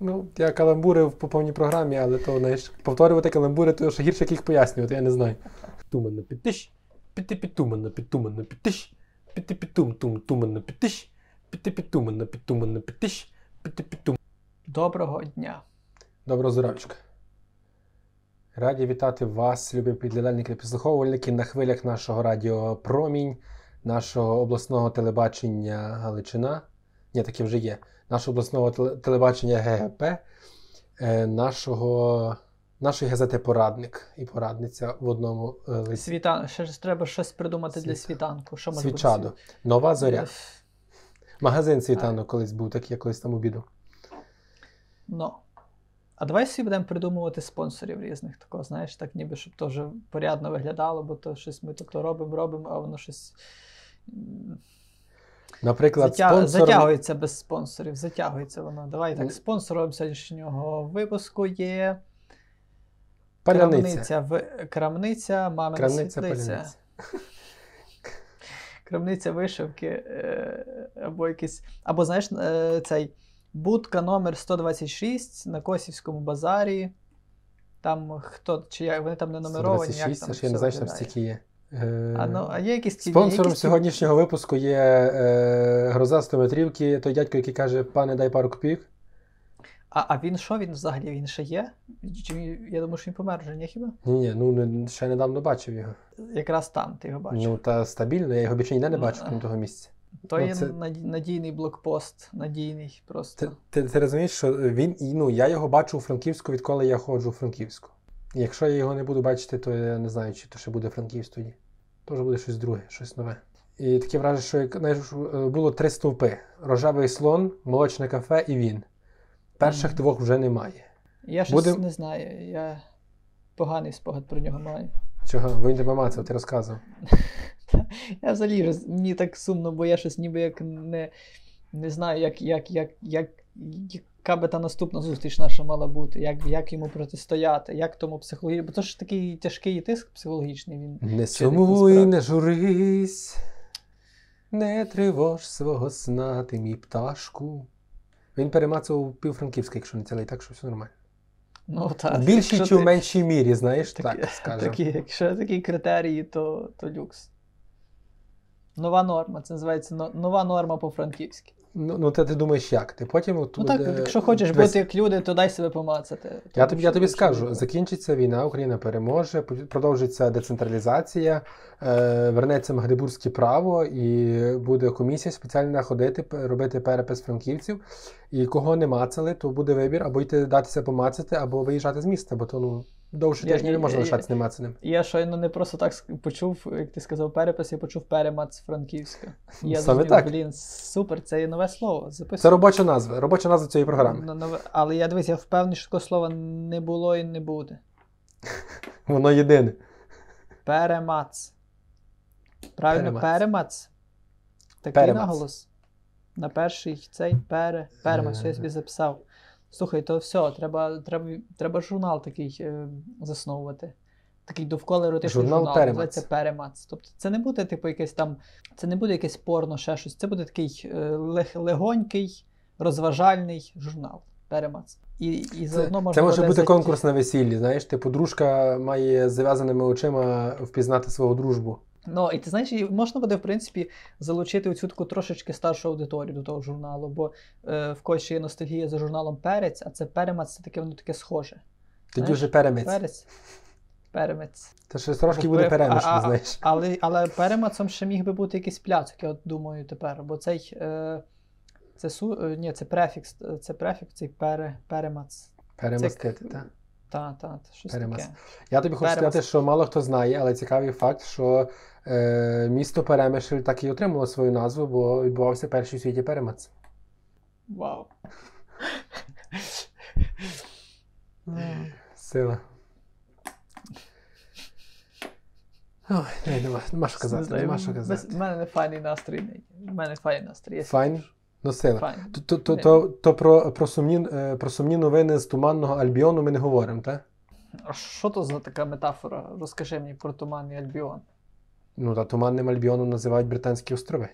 Ну, я каламбурив по повній програмі, але то, знаєш, повторювати каламбури, то ще гірше як їх пояснювати, я не знаю. Туманно підтиш, піти підтуманно, підтуманно підтиш, піти підтум, тум, туманно підтиш, піти підтуманно, підтуманно підтиш, піти підтум. Доброго дня. Доброго здоров'ячка. Раді вітати вас, любі підглядальники та підслуховувальники, на хвилях нашого радіо Промінь, нашого обласного телебачення Галичина. Ні, таке вже є. Нашого обласного телебачення ГГП, е, нашого, нашої газети Порадник і порадниця в одному е, листі. Світан... Ще ж треба щось придумати для світанку. Що може бути Свічадо. світ- Нова зоря. Е, Магазин світанок колись був такий, я колись там обіду. Ну. А давай всі будемо придумувати спонсорів різних. Такого, знаєш, так ніби щоб то вже порядно виглядало, бо то щось ми то робимо, робимо, а воно щось Наприклад, затя... спонсор... затягується без спонсорів. Затягується воно. Давай так, спонсором сьогоднішнього випуску є Паляниця. крамниця, в... крамниця мамина Крамниця світлиця. паляниця. Крамниця вишивки, е, або якийсь. Або, знаєш, е, цей будка номер 126 на Косівському базарі. Там хто, чи як, вони там не нумеровані, як там. я не знаю, що там стільки є. Е, А, ну, а є якісь ці- Спонсором якісь сьогоднішнього випуску є е, гроза стометрівки, той дядько, який каже, пане, дай пару копійок. А, а він що? Він взагалі він ще є? Чи я думаю, що він помер вже, ні хіба? Ні, ні, ну не, ще недавно бачив його. Якраз там ти його бачив. Ну та стабільно, я його більше ніде не Ну, бачив, крім того місця. То ну, є це- наді- надійний блокпост, надійний просто. Ти, ти, ти розумієш, що він, ну, я його бачу у Франківську, відколи я ходжу у Франківську. Якщо я його не буду бачити, то я не знаю, чи то ще буде Франківськ тоді. То вже буде щось друге, щось нове. І таке враження, що знаєш, е, було три стовпи: рожевий слон, молочне кафе і він. Перших Мгм. двох вже немає. Я щось Будем- не знаю. Я поганий спогад про нього маю. Чого? Він тебе мацав, ти розказував. Я взагалі мені так сумно, бо я щось ніби як не, не знаю, як, як, як, як, яка би та наступна зустріч наша мала бути, як, як йому протистояти, як тому психологічно. Бо це ж такий тяжкий тиск психологічний. Він Не сумуй, не журись, не тривож свого сна, ти мій пташку. Він перемацував півфранківська, якщо не цілий, так що все нормально. Ну, та, В більшій чи в меншій мірі, знаєш, такі, так скажемо. такі, якщо такі критерії, то, то люкс. Нова норма. Це називається нова норма по-франківськи. Ну, ну ти, ти думаєш, як? Ти потім от, Ну так, буде- якщо хочеш дивись, бути як люди, то дай себе помацати. Я тобі, я тобі скажу, закінчиться війна, Україна переможе, продовжиться децентралізація, е, вернеться Магдебурзьке право, і буде комісія спеціальна ходити, робити перепис франківців. І кого не мацали, то буде вибір або йти датися помацати, або виїжджати з міста, бо то ну довше тижня не можна лишатися немацаним. Я щойно не просто так почув, як ти сказав, перепис, я почув перемац Франківська. Я Саме зрозумів, так. блін, супер, це є нове слово. Записуй. Це робоча назва, робоча назва цієї програми. Ну, нове- Але я дивись, я впевнений, що такого слова не було і не буде. Воно єдине. Перемац. Правильно, Перемац. перемац. Такий Перемац. наголос. На перший цей пере. Перемац, що я собі записав. Слухай, то все, треба, треба, треба журнал такий е, засновувати. Такий довкола еротичний Журнал журнал, «Перемац». називається Перемац. Тобто це не буде, типу, якесь там, це не буде якесь порно, ще щось. Це буде такий е, легонький, розважальний журнал. Перемац. І, і Це, заодно можна це може бути конкурс на весіллі. Знаєш, типу, дружка має з зав'язаними очима впізнати свого дружбу. Ну, і ти знаєш, можна буде, в принципі, залучити оцю таку трошечки старшу аудиторію до того журналу, бо е, в когось ще є ностальгія за журналом Перець, а це перемац, це таке воно таке схоже. Тоді вже перемець. Перець. Перемець. Це ще трошки буде пе- перемішано, а- а- знаєш. Але, але перемацом ще міг би бути якийсь пляцок, я от думаю тепер. Бо цей. Е, це су, е, ні, це префікс, е, це префікс, цей пере, перемац. Перемастити, так. Та, та, щось таке. Я тобі хочу Перемас. сказати, що мало хто знає, але цікавий факт, що е, місто Перемишль так і отримало свою назву, бо відбувався перший у світі перемац. Вау. Сила. Ой, ні, нема, нема що казати, знаю, нема що казати. У мене не файний настрій. У мене файний настрій. я Файн? Ну, сила. То, то, то, то, то про, про, сумні, е, про сумні новини з туманного Альбіону ми не говоримо, так? А що то за така метафора? Розкажи мені про туманний Альбіон. Ну, та туманним Альбіоном називають Британські острови.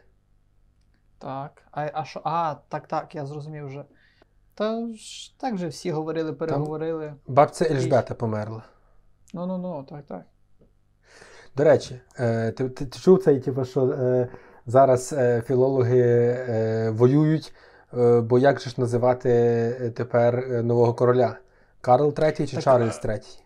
Так. А, а що? А, так, так, я зрозумів вже. Та ж так же всі говорили, переговорили. Бабця Ельжбета померла. Ну ну ну, так, так. До речі, е, ти, ти, ти чув цей, типу, що е, зараз е, філологи е, воюють, е, бо як же ж називати тепер нового короля? Карл III чи Так, Чарльз III?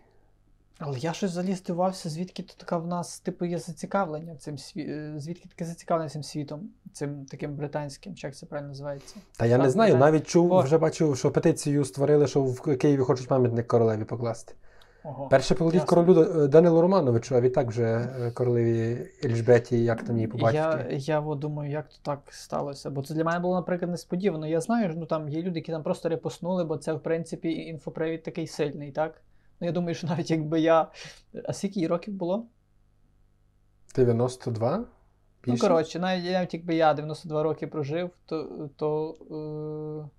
Але я щось взагалі здивувався, звідки то така в нас, типу, є зацікавлення цим сві... е, звідки таке зацікавлення цим світом, цим таким британським, чи як це правильно називається? Та я не знаю, навіть чув, О. вже бачив, що петицію створили, що в Києві хочуть пам'ятник королеві покласти. Ого. Перший полетів королю Данилу Романовичу, а відтак вже е, королеві Ельжбеті, як там її по Я, я от думаю, як то так сталося. Бо це для мене було, наприклад, несподівано. Я знаю, ну там є люди, які там просто репостнули, бо це, в принципі, інфопривід такий сильний, так? Ну я думаю, що навіть якби я. А скільки їй років було? 92? Ну, коротше, навіть, навіть якби я 92 роки прожив, то. то е...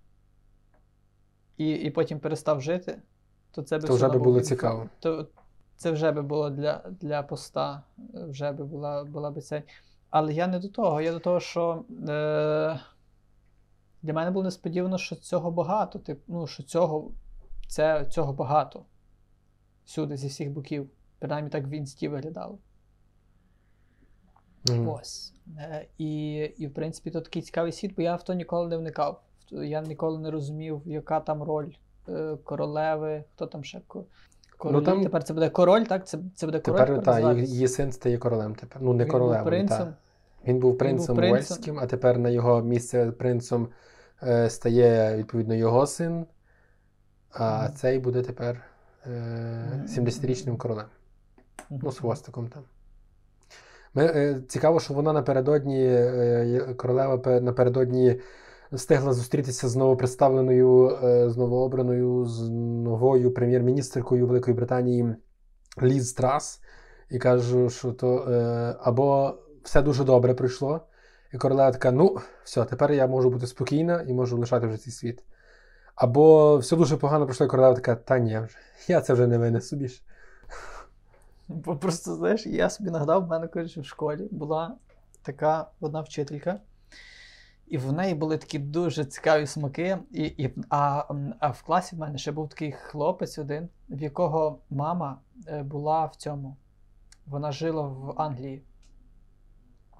і, і потім перестав жити, то це би То вже би було цікаво. То це вже би було для, для поста, вже би була, була би цей. Але я не до того. Я до того, що е... для мене було несподівано, що цього багато. Тип, ну, що цього, це, цього багато. Всюди, зі всіх боків. Принаймні так в інсті виглядало. Мгм. Ось. Е, і, і, в принципі, то такий цікавий світ, бо я в то ніколи не вникав. Я ніколи не розумів, яка там роль е, королеви, хто там ще ко- королі. Ну, там- Тепер це буде король, так? Це, це буде король. Тепер та, її, син стає королем тепер. Ну, не Він був принцем. Та. Він був принцем. Уельським, а тепер на його місце принцем е, стає відповідно його син, а Мгм. цей буде тепер. 70-річним королем. Ну, з хвостиком там. Ми, е, цікаво, що вона напередодні, е, королева напередодні встигла зустрітися з новопредставленою, е, з новообраною, з новою прем'єр-міністркою Великої Британії Ліз Трас. І кажу, що то е, або все дуже добре пройшло, і королева така: ну, все, тепер я можу бути спокійна і можу лишати вже цей світ. Або все дуже погано пройшло, і королева така, та ні, я це вже не винесу більше. Бо просто, знаєш, я собі нагадав, в мене коротше, в школі була така одна вчителька, і в неї були такі дуже цікаві смаки. І, і, а, а в класі в мене ще був такий хлопець один, в якого мама е, була в цьому. Вона жила в Англії.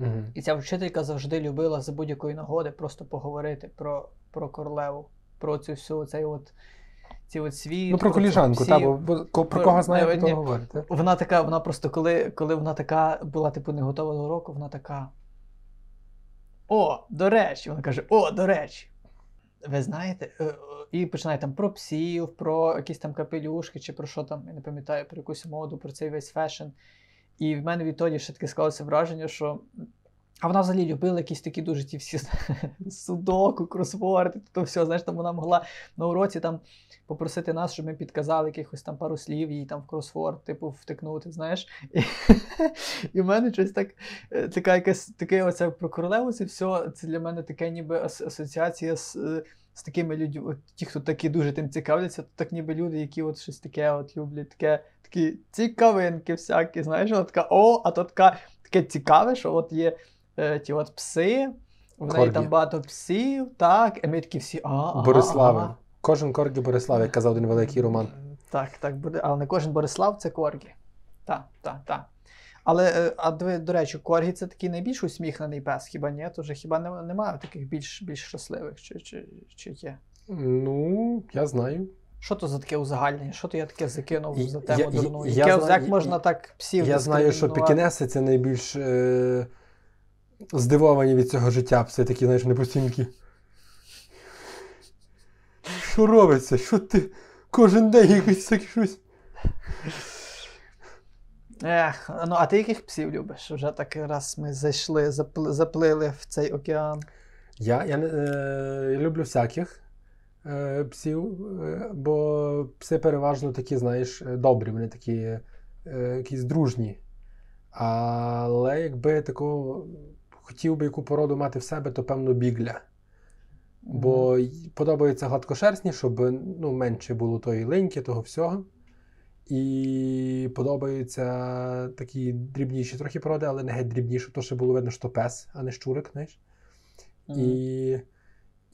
Угу. І ця вчителька завжди любила за будь-якої нагоди просто поговорити про, про королеву, про цю всю цей от, ці от світ. Ну, про коліжанку, та, бо, бо про кого знає, про того ні. говорить. Вона така, вона просто коли, коли вона така була, типу, не готова до уроку, вона така. О, до речі, вона каже: О, до речі. Ви знаєте, е, е, і починає там про псів, про якісь там капелюшки, чи про що там, я не пам'ятаю, про якусь моду, про цей весь fashion. І в мене відтоді ще таке склалося враження, що. А вона взагалі любила якісь такі дуже ті всі судоку, кросворди, то все, знаєш, там вона могла на уроці там попросити нас, щоб ми підказали якихось там пару слів їй там в кросворд, типу, втикнути, знаєш. І, і в мене щось так, е, така якась таке оце про королеву, це все, це для мене таке ніби ас- асоціація з, е, з такими людьми, от ті, хто такі дуже тим цікавляться, то так ніби люди, які от щось таке от люблять, таке, такі цікавинки всякі, знаєш, от така, о, а то така, таке цікаве, що от є е, ті от пси, в неї Коргі. там багато псів, так, і ми такі всі, а, ага, Борислави. ага. Кожен коргі Борислав, як казав один великий роман. Так, так буде. Але не кожен Борислав це Коргі. Так, так, так. Але, е, а диви, до речі, Коргі це такий найбільш усміхнений пес, хіба ні? Тож хіба немає таких більш, більш щасливих, чи, чи, чи є? Ну, я знаю. Що то за таке узагальнення? Що то я таке закинув І- за тему я- дурну? я Яке, знаю- як можна так псів я знаю, що пекінеси це найбільш е- здивовані від цього життя. Пси такі, знаєш, не постійно такі. Що робиться? Що ти кожен день якось таке щось. Ех, ну а ти яких псів любиш? Вже так раз ми зайшли, запли- заплили в цей океан. Я, я, е, люблю всяких е, псів, е, бо пси переважно такі, знаєш, добрі, вони такі е, якісь дружні. Але якби такого хотів би яку породу мати в себе, то певно бігля. Бо подобаються гладкошерстні, щоб ну, менше було тої линьки, того всього. І подобаються такі дрібніші трохи породи, але не геть дрібніші, то ще було видно, що пес, а не щурик, знаєш. Мгм. І,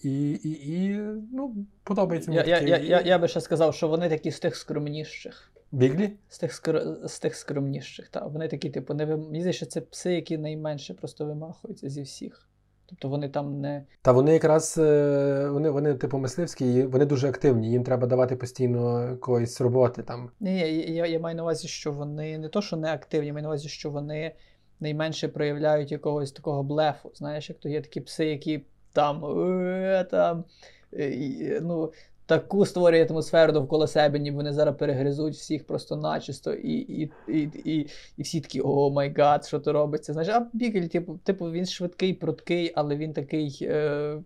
І, і, і ну, подобається мені я, такий- я, я, я би ще сказав, що вони такі з тих скромніших. Біглі? З тих, скр... з тих скромніших. Та. Вони такі, типу, не вим... мені що це пси, які найменше просто вимахуються зі всіх. Тобто вони там не. Та вони якраз е, вони, вони типу мисливські, і вони дуже активні. Їм треба давати постійно якоїсь роботи там. Ні, я, я, я маю на увазі, що вони не то, що не активні, я маю на увазі, що вони найменше проявляють якогось такого блефу. Знаєш, як то є такі пси, які там, е, там ну, таку створює атмосферу довкола себе, ніби вони зараз перегризуть всіх просто начисто, і, і, і, і, і всі такі, oh my God, що то робиться. Знаєш, а Бігель, типу, типу, він швидкий, пруткий, але він такий. Е,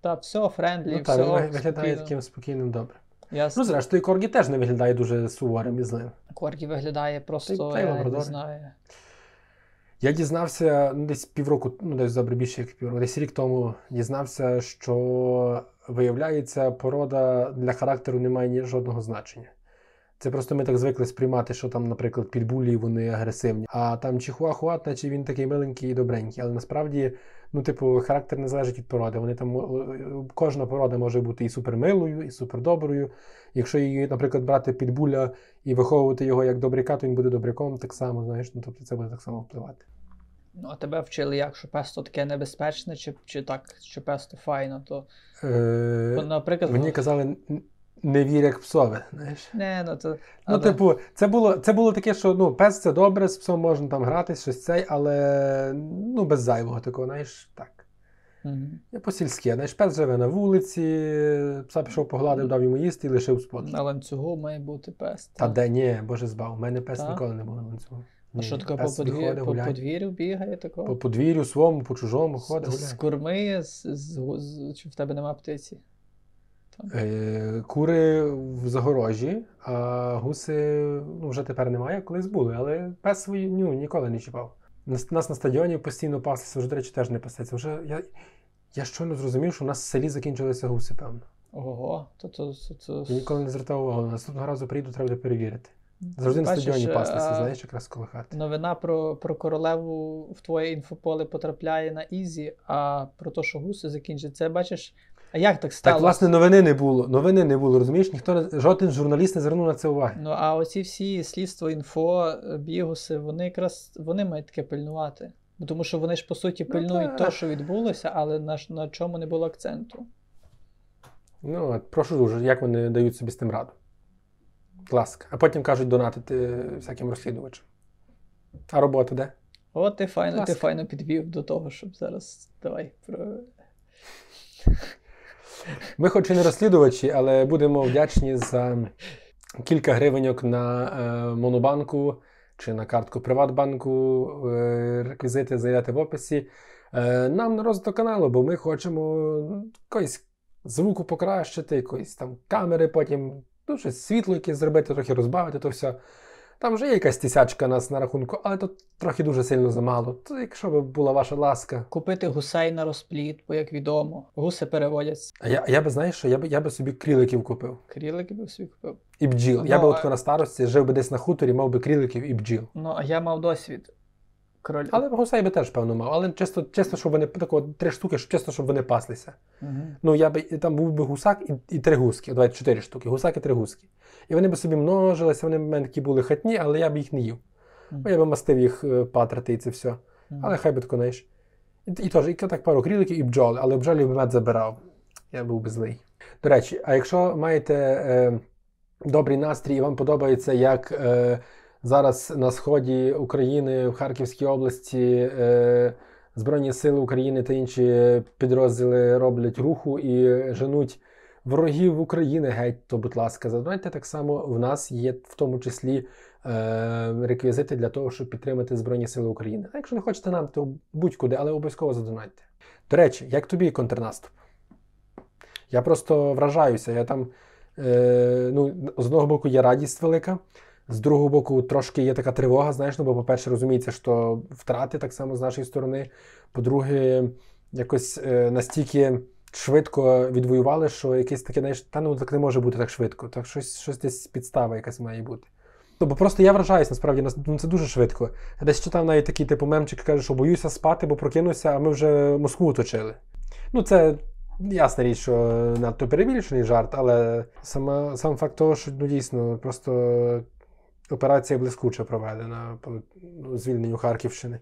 та все, friendly, Ну, все. він виглядає таким спокійним добре. Ясно. Ну, зрештою, Коргі теж не виглядає дуже суворим і злим. Коргі виглядає просто, Та й я не знаю. Я дізнався ну, десь півроку, ну десь добре більше як півроку, десь рік тому дізнався, що виявляється, порода для характеру не має ні жодного значення. Це просто ми так звикли сприймати, що там, наприклад, підбулі вони агресивні. А там чихуахуат, наче він такий миленький і добренький. Але насправді, ну, типу, характер не залежить від породи. Вони там кожна порода може бути і супермилою, і супердоброю. Якщо її, наприклад, брати підбуля і виховувати його як добряка, то він буде добряком так само, знаєш, ну тобто це буде так само впливати. Ну, а тебе вчили як, що пес то таке небезпечне, чи, чи так, що пес то файно, то. Е, наприклад, Мені казали, не вір як псове, знаєш. не, ну, то, Ну, типу, це було, це було таке, що ну, пес це добре, з псом можна там гратись, щось цей, але ну, без зайвого такого, знаєш, так. Я по-сільськи, знаєш, пес живе на вулиці, пса пішов погладив, дав йому їсти і лишив спокій. на ланцюгу має бути пес. Та та. де ні, боже збав, у мене пес Так? ніколи не було на цьому. А що таке по, подвір'ю бігає такого? По подвір'ю своєму, по чужому ходить, з, з гуляє. з, з, з, чи в тебе нема птиці? Е, Кури в загорожі, а гуси ну, вже тепер немає, колись були, але пес свої ну, ніколи не чіпав. Нас, нас на стадіоні постійно паслися, вже, до речі, теж не пасеться. Вже я, я щойно зрозумів, що у нас в селі закінчилися гуси, певно. Ого, то, то, то, то... Я ніколи не звертав увагу. Наступного разу прийду, треба буде перевірити. Завжди на стадіоні паслися, а, знаєш, якраз коло хати. Новина про, про королеву в твоє інфополе потрапляє на Ізі, а про те, що гуси закінчать, це бачиш. А як так сталося? Так, власне, новини не було. Новини не було, розумієш? Ніхто не жоден журналіст не звернув на це уваги. Ну, а оці всі слідство, інфо, е, бігуси, вони якраз вони мають таке пильнувати. Тому що вони ж по суті Ну, пильнують та. те, що відбулося, але на, на чому не було акценту. Ну, от, прошу дуже, як вони дають собі з тим раду. Ласка. А потім кажуть донатити всяким розслідувачам. А робота де? От ти файно, ти файно підвів до того, щоб зараз давай про. Ми, хоч і не розслідувачі, але будемо вдячні за кілька гривеньок на е, монобанку чи на картку Приватбанку. Е, реквізити знайдете в описі. Е, нам на розвиток каналу, бо ми хочемо якоїсь звуку покращити, якоїсь там камери, потім ну, щось світло якесь зробити, трохи розбавити то все. Там вже є якась тисячка нас на рахунку, але то трохи дуже сильно замало. То якщо б була ваша ласка. Купити гусей на розпліт, бо як відомо, гуси переводять. А я, я би, знаєш, що я би, я би собі кріликів купив. Крілики би собі купив. І бджіл. я Ну, би а- от на старості жив би десь на хуторі, мав би кріликів і бджіл. Ну, а я мав досвід. Король. Але гусей би теж, певно, мав. Але чисто, чисто щоб вони такого три штуки, щоб- чисто, щоб вони паслися. Мгм. Ну, я би там був би гусак і, і три гуски. Давайте чотири штуки. Гусак і три гуски. І вони би собі множилися, вони б мене такі були хатні, але я б їх не їв. Бо я би мастив їх е, патрати і це все. Мгм. Але хай би тако, знаєш. І, і теж, і так пару кріликів і бджоли, але бджолів би мед забирав. Я був би злий. До речі, а якщо маєте е, добрий настрій і вам подобається, як е, зараз на сході України в Харківській області е, Збройні Сили України та інші підрозділи роблять руху і женуть ворогів України геть, то, будь ласка, задонайте так само. В нас є в тому числі е, реквізити для того, щоб підтримати Збройні Сили України. А якщо не хочете нам, то будь-куди, але обов'язково задонайте. До речі, як тобі контрнаступ? Я просто вражаюся. Я там, е, ну, з одного боку, є радість велика, з другого боку, трошки є така тривога, знаєш, ну, бо, по-перше, розуміється, що втрати так само з нашої сторони. По-друге, якось е, настільки швидко відвоювали, що якесь таке, знаєш, та ну так не може бути так швидко. Так щось, щось десь підстава якась має бути. Ну, бо просто я вражаюсь, насправді, ну, це дуже швидко. Я десь читав навіть такий типу мемчик, каже, що боюся спати, бо прокинуся, а ми вже Москву оточили. Ну, це Ясна річ, що надто перебільшений жарт, але саме, сам факт того, що ну, дійсно просто операція блискуче проведена по ну, звільненню Харківщини.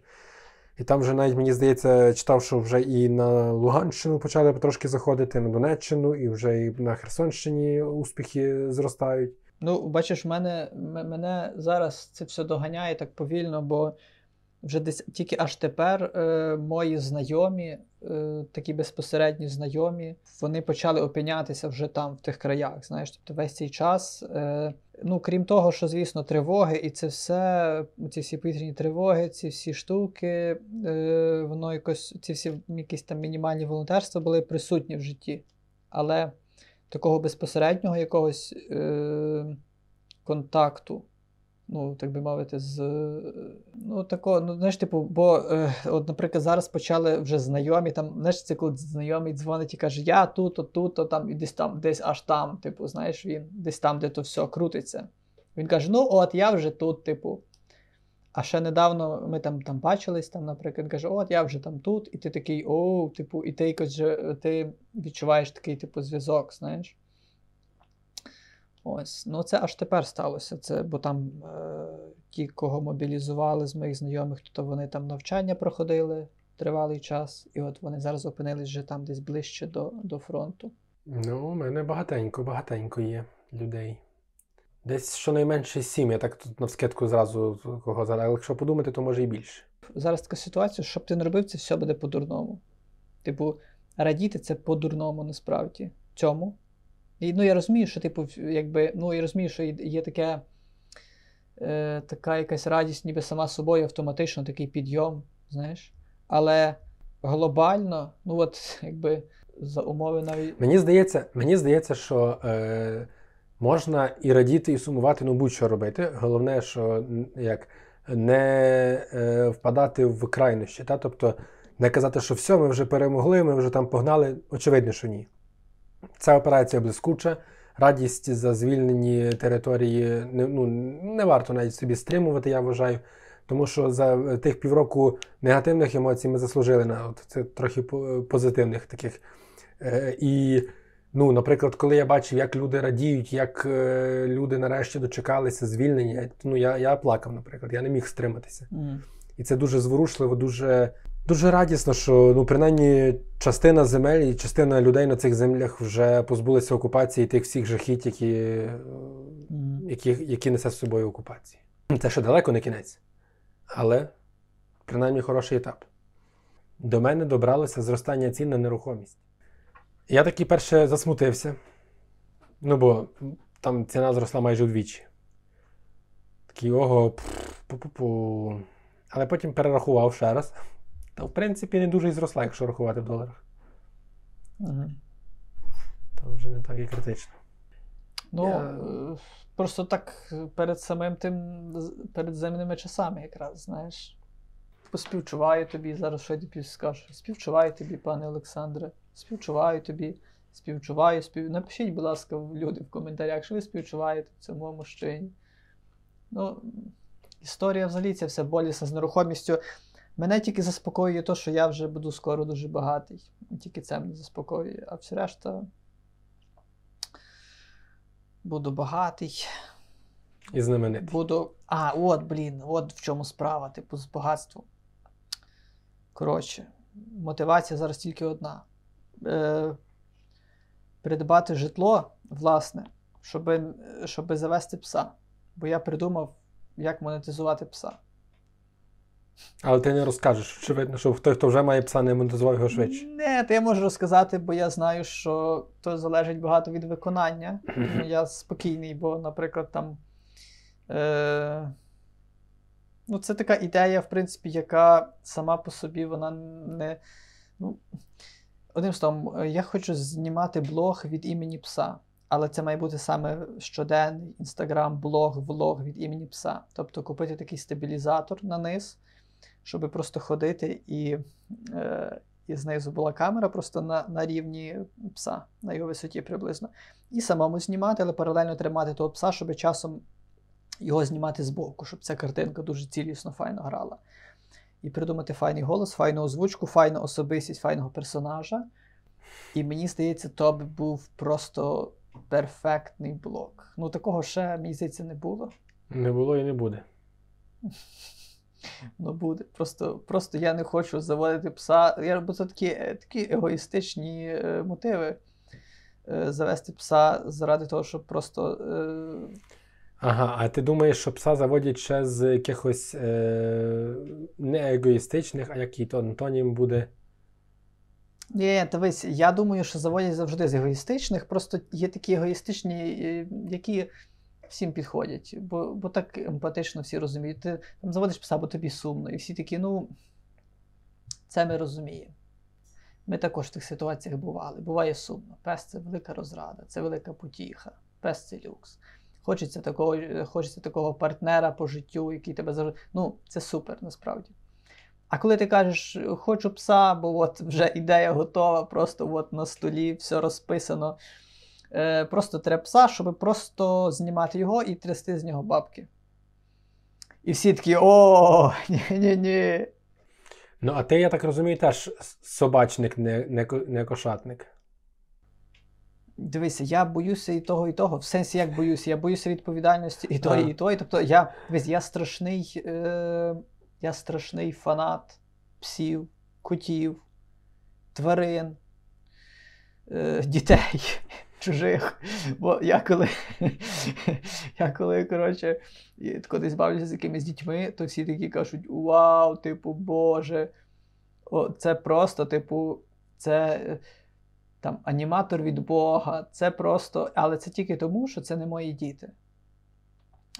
І там вже навіть, мені здається, читав, що вже і на Луганщину почали потрошки заходити, на Донеччину, і вже і на Херсонщині успіхи зростають. Ну, бачиш, мене, мене зараз це все доганяє так повільно, бо вже десь тільки аж тепер е, мої знайомі, е, такі безпосередні знайомі, вони почали опинятися вже там, в тих краях. Знаєш, тобто весь цей час. Е, ну, крім того, що, звісно, тривоги, і це все, ці всі повітряні тривоги, ці всі штуки, е, воно якось, ці всі якісь там мінімальні волонтерства були присутні в житті. Але такого безпосереднього якогось е, контакту, ну, так би мовити, з. е, Ну, такого, ну, знаєш, типу, бо, е, от, наприклад, зараз почали вже знайомі, там, знаєш, це коли знайомий дзвонить і каже, я тут, от тут, от там, і десь там, десь аж там, типу, знаєш, він, десь там, де то все крутиться. Він каже: ну, от я вже тут, типу. А ще недавно ми там, там бачились, там, наприклад, каже, от я вже там тут, і ти такий, о, типу, і ти якось ти відчуваєш такий, типу, зв'язок, знаєш. Ось, ну це аж тепер сталося. Це, бо там е, ті, кого мобілізували з моїх знайомих, то вони там навчання проходили тривалий час, і от вони зараз опинились вже там десь ближче до, до фронту. Ну, у мене багатенько, багатенько є людей. Десь щонайменше сім, я так тут навскидку зразу кого зараз. Але якщо подумати, то може і більше. Зараз така ситуація, що б ти не робив, це все буде по-дурному. Типу, радіти це по-дурному насправді. Цьому. І, ну, я розумію, що, типу, якби, ну, я розумію, що є таке, е, така якась радість, ніби сама собою автоматично такий підйом, знаєш. Але глобально, ну от, якби, за умови навіть. Мені здається, мені здається, що е, можна і радіти, і сумувати, ну будь-що робити. Головне, що як не е, впадати в крайнощі. Та? Тобто не казати, що все, ми вже перемогли, ми вже там погнали. Очевидно, що ні. Ця операція блискуча. Радість за звільнені території не, ну, не варто навіть собі стримувати, я вважаю. Тому що за тих півроку негативних емоцій ми заслужили на от, це трохи позитивних таких. Е, і, ну, наприклад, коли я бачив, як люди радіють, як е, люди нарешті дочекалися звільнення, ну я, я плакав, наприклад, я не міг стриматися. М. І це дуже зворушливо, дуже, дуже радісно, що ну, принаймні частина земель і частина людей на цих землях вже позбулися окупації тих всіх жахіть, які, які, які несе з собою окупація. Це ще далеко не кінець, але принаймні хороший етап. До мене добралося зростання цін на нерухомість. Я таки перше засмутився. Ну, бо там ціна зросла майже вдвічі. Такий ого, пу-пу-пу. Але потім перерахував ще раз. Та, в принципі, не дуже і зросла, якщо рахувати в доларах. Мгм. То вже не так і критично. Ну, Я- е, просто так е, перед самим тим, перед земними часами якраз, знаєш. Поспівчуваю тобі, зараз що я тобі скажу. Співчуваю тобі, пане Олександре. Співчуваю тобі. Співчуваю, спів... Напишіть, будь ласка, люди в коментарях, що ви співчуваєте цьому мужчині. Ну, історія взагалі це все болісна з нерухомістю. Мене тільки заспокоює те, що я вже буду скоро дуже багатий. Тільки це мене заспокоює. А все решта. Буду багатий. І знаменитий. Буду. А, от, блін, от в чому справа, типу, з багатством. Коротше, мотивація зараз тільки одна. Е, придбати житло, власне, щоб, щоб завести пса. Бо я придумав, як монетизувати пса. Але ти не розкажеш. Очевидно, що той, хто вже має пса, не монетизував його швидше. Не, то я можу розказати, бо я знаю, що то залежить багато від виконання. Я спокійний, бо, наприклад, там. Е... Ну, це така ідея, в принципі, яка сама по собі вона не. Ну, Одним словом, я хочу знімати блог від імені пса. Але це має бути саме щоденний інстаграм, блог, влог від імені пса. Тобто купити такий стабілізатор на низ, щоб просто ходити і, е, і знизу була камера просто на, на рівні пса, на його висоті приблизно. І самому знімати, але паралельно тримати того пса, щоб часом його знімати збоку, щоб ця картинка дуже цілісно, файно грала. І придумати файний голос, файну озвучку, файну особистість файного персонажа. І мені здається, то би був просто перфектний блок. Ну, такого ще, мені здається, не було. Не було і не буде. Ну, буде. Просто просто я не хочу заводити пса. Я, Бо це такі такі егоїстичні е, мотиви. Е, завести пса заради того, щоб просто. Е... Ага, а ти думаєш, що пса заводять ще з якихось е... не егоїстичних, а який то антонім буде? Ні, дивись, я думаю, що заводять завжди з егоїстичних, просто є такі егоїстичні, е, які всім підходять, бо бо так емпатично всі розуміють. Ти там заводиш пса, бо тобі сумно. І всі такі, ну, це ми розуміємо. Ми також в тих ситуаціях бували. Буває сумно. Пес це велика розрада, це велика потіха, пес це люкс. Хочеться такого хочеться такого партнера по життю, який тебе завжди. Ну, це супер насправді. А коли ти кажеш, хочу пса, бо от вже ідея готова, просто от на столі все розписано. Е, Просто треба пса, щоб просто знімати його і трясти з нього бабки. І всі такі: о, ні-ні-ні. Ну, а ти, я так розумію, теж собачник, не, не, не кошатник. Дивися, я боюся і того, і того. В сенсі, як боюся, я боюся відповідальності і того, і того. Тобто, я дивись, я страшний. Е, я страшний фанат псів, котів, тварин, е, дітей чужих. Бо я коли я коли, коротше, десь бавлюся з якимись дітьми, то всі такі кажуть: Вау, типу, Боже, О, це просто, типу, це там аніматор від Бога, це просто, але це тільки тому, що це не мої діти.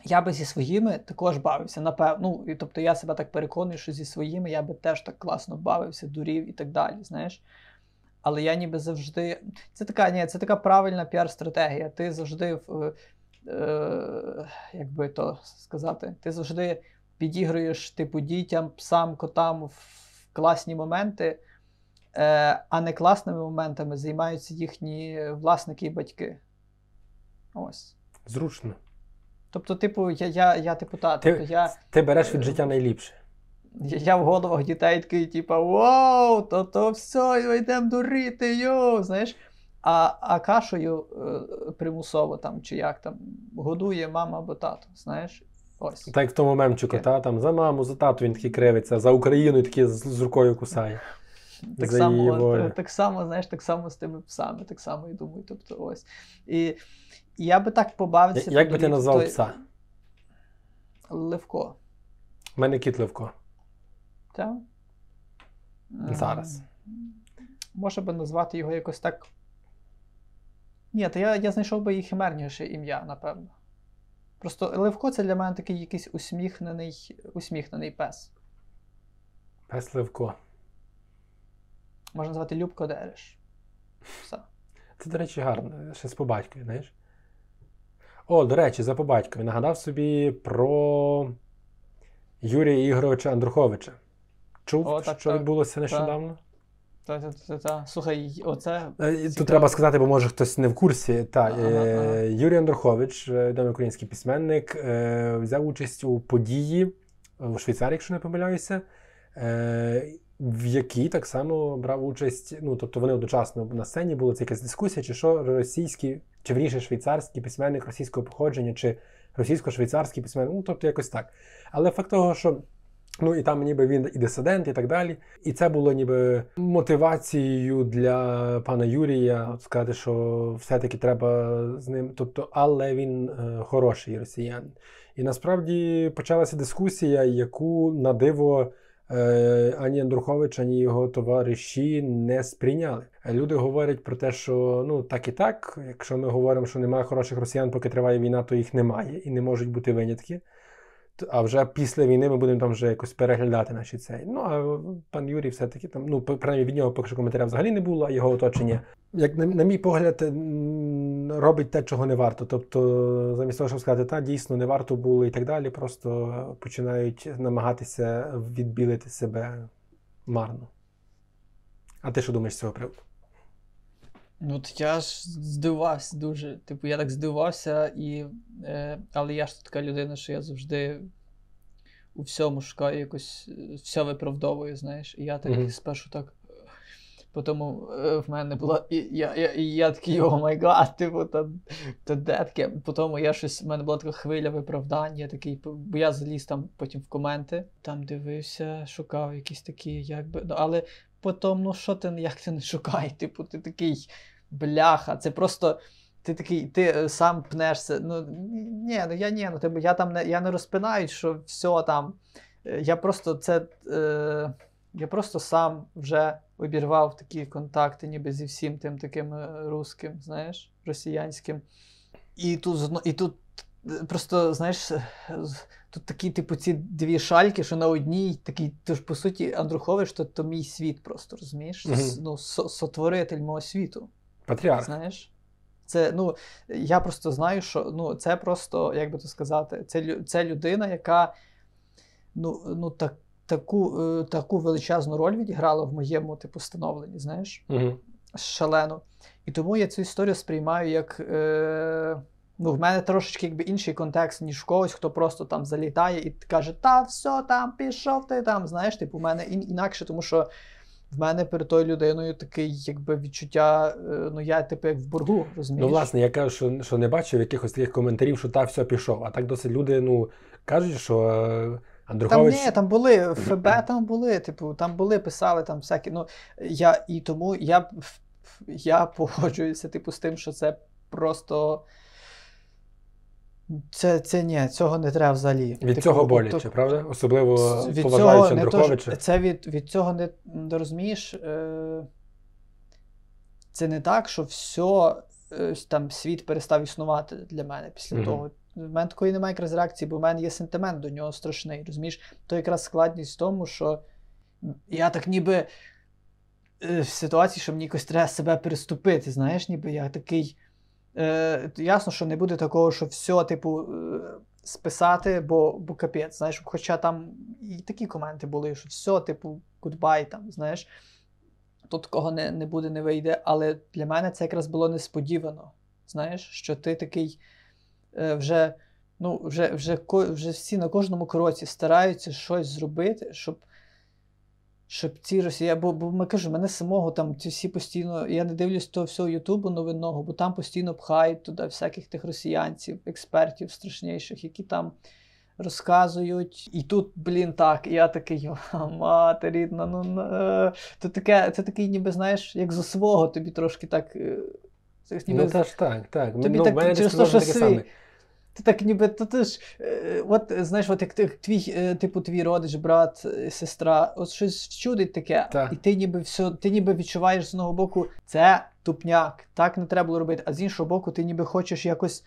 Я би зі своїми також бавився, напевно. Ну, тобто я себе так переконую, що зі своїми я би теж так класно бавився, дурів і так далі. знаєш. Але я ніби завжди. Це така ні, це така правильна піар-стратегія. Ти завжди, е, е, як би то сказати, ти завжди підігруєш типу дітям, псам, котам в класні моменти, е, а не класними моментами займаються їхні власники і батьки. Ось. Зручно. Тобто, типу, я я, я типу, та, тобто, я, ти береш від життя найліпше. Я, в головах дітей такий, типу, вау, то то все, йдемо дурити, йо, знаєш. А а кашею е, примусово там, чи як там, годує мама або тато, знаєш. Ось. Так як в тому мемчику, та, там, за маму, за тату він такий кривиться, за Україну такий з, з рукою кусає. Так само, так само, знаєш, так само з тими псами, так само і думаю. Тобто, ось. І я би так побавився. Як би ти назвав той... пса? Левко. У мене кіт Левко. Так? Зараз. Може би назвати його якось так. Ні, то я я знайшов би і химерніше ім'я, напевно. Просто Левко це для мене такий якийсь усміхнений усміхнений пес. Пес Левко. Можна назвати Любко Дереш. Все. Це, до речі, гарно. Ще з побатькою, знаєш? О, до речі, за побатькові. Нагадав собі про Юрія Ігоровича Андруховича. Чув, О, так, що так, відбулося нещодавно? Так, так, так, так. Слухай, оце. Е, тут треба сказати, бо може хтось не в курсі. Та, ага, е, ага. Юрій Андрухович, е, відомий український письменник, е, взяв участь у події в Швейцарії, якщо не помиляюся. Е, в якій так само брав участь, ну тобто вони одночасно на сцені була це якась дискусія, чи що російський, чи вірніше швейцарський письменник російського походження, чи російсько-швейцарський письменник, ну тобто якось так. Але факт того, що. Ну і там ніби він і дисидент, і так далі. І це було ніби мотивацією для пана Юрія сказати, що все-таки треба з ним. Тобто, але він е, хороший росіян. І насправді почалася дискусія, яку на диво Е, ані Андрухович, ані його товариші не сприйняли. Люди говорять про те, що ну так і так, якщо ми говоримо, що немає хороших росіян, поки триває війна, то їх немає і не можуть бути винятки. А вже після війни ми будемо там вже якось переглядати наші цей. Ну а пан Юрій все-таки там, ну, принаймні від нього поки що коментаря взагалі не було, а його оточення. Як на, на мій погляд, робить те, чого не варто. Тобто, замість того, щоб сказати, та дійсно не варто було і так далі, просто починають намагатися відбілити себе марно. А ти що думаєш з цього приводу? Ну, от я ж здивувався дуже. Типу, я так здивувався, і, е, але я ж така людина, що я завжди у всьому шукаю якось все виправдовую, знаєш. І я так mm-hmm. спершу так Тому е, в мене було. І я, я, і я такий, oh my God, типу, та, та де таке. Потім я щось, в мене була така хвиля виправдань, я такий, бо я заліз там потім в коменти, там дивився, шукав якісь такі, якби. Ну, але потім, ну що ти, як ти не шукай? Типу, ти такий бляха, це просто. Ти такий, ти е, сам пнешся. Ну ні, ну я ні, ну тебе я там не я не розпинаю, що все там. Е, я просто це. Е, я просто сам вже обірвав такі контакти, ніби зі всім тим таким е, русським, знаєш, росіянським. І тут і тут просто, знаєш, тут такі, типу, ці дві шальки, що на одній такий, ти ж по суті, Андрухович, то, то мій світ просто, розумієш? Угу. Ну, Сотворитель мого світу. Патріарх. Знаєш? Це, ну, Я просто знаю, що ну, це просто, як би то сказати, це це людина, яка ну, ну, так, таку е, таку величезну роль відіграла в моєму типу становленні, знаєш, угу. шалено. І тому я цю історію сприймаю як. Е, Ну, в мене трошечки якби інший контекст, ніж в когось, хто просто там залітає і каже, та все, там пішов ти там. Знаєш, типу, в мене інакше, тому що в мене перед тою людиною такий, якби відчуття, е, ну я типу як в боргу, розумієш? Ну, власне, я кажу, що що не бачив якихось таких коментарів, що та все пішов. А так досить люди ну, кажуть, що е, Андрухович... Там ні, там були ФБ, там були, типу, там були, писали там всякі. Ну, я, І тому я я погоджуюся типу, з тим, що це просто. Це це ні, цього не треба взагалі. Від типу, цього боляче, то, правда? Особливо від поважаючи Андруховича. Це від від цього не, не розумієш. Е, Це не так, що все, там світ перестав існувати для мене після mm-hmm. того в мене такої немає якраз реакції, бо в мене є сентимент до нього страшний. Розумієш? То якраз складність в тому, що я так ніби е, в ситуації, що мені якось треба себе переступити. Знаєш, ніби я такий. Е, Ясно, що не буде такого, що все, типу, е, списати, бо бо капець. Знаєш, хоча там і такі коменти були, що все, типу, goodbye, там, знаєш. Тут такого не не буде, не вийде. Але для мене це якраз було несподівано. Знаєш, що ти такий. Е, вже ну, вже, вже, вже всі на кожному кроці стараються щось зробити, щоб щоб ці росіяни. Бо, бо ми кажу, мене самого там ці всі постійно. Я не дивлюсь того всього Ютубу новинного, бо там постійно пхають туди всяких тих росіянців, експертів страшніших, які там. Розказують, і тут, блін, так, я такий, мати рідна, ну е, то таке, це такий, ніби знаєш, як за свого тобі трошки так. Е, ніби, ну, та ж так, так. Тобі ну, так, через те, що. Ти так ніби то ти ж, е, от знаєш, от як твій, е, типу, твій родич, брат, е, сестра, от щось чудить таке, так. і ти ніби все, ти ніби відчуваєш з одного боку, це тупняк, так не треба було робити. А з іншого боку, ти ніби хочеш якось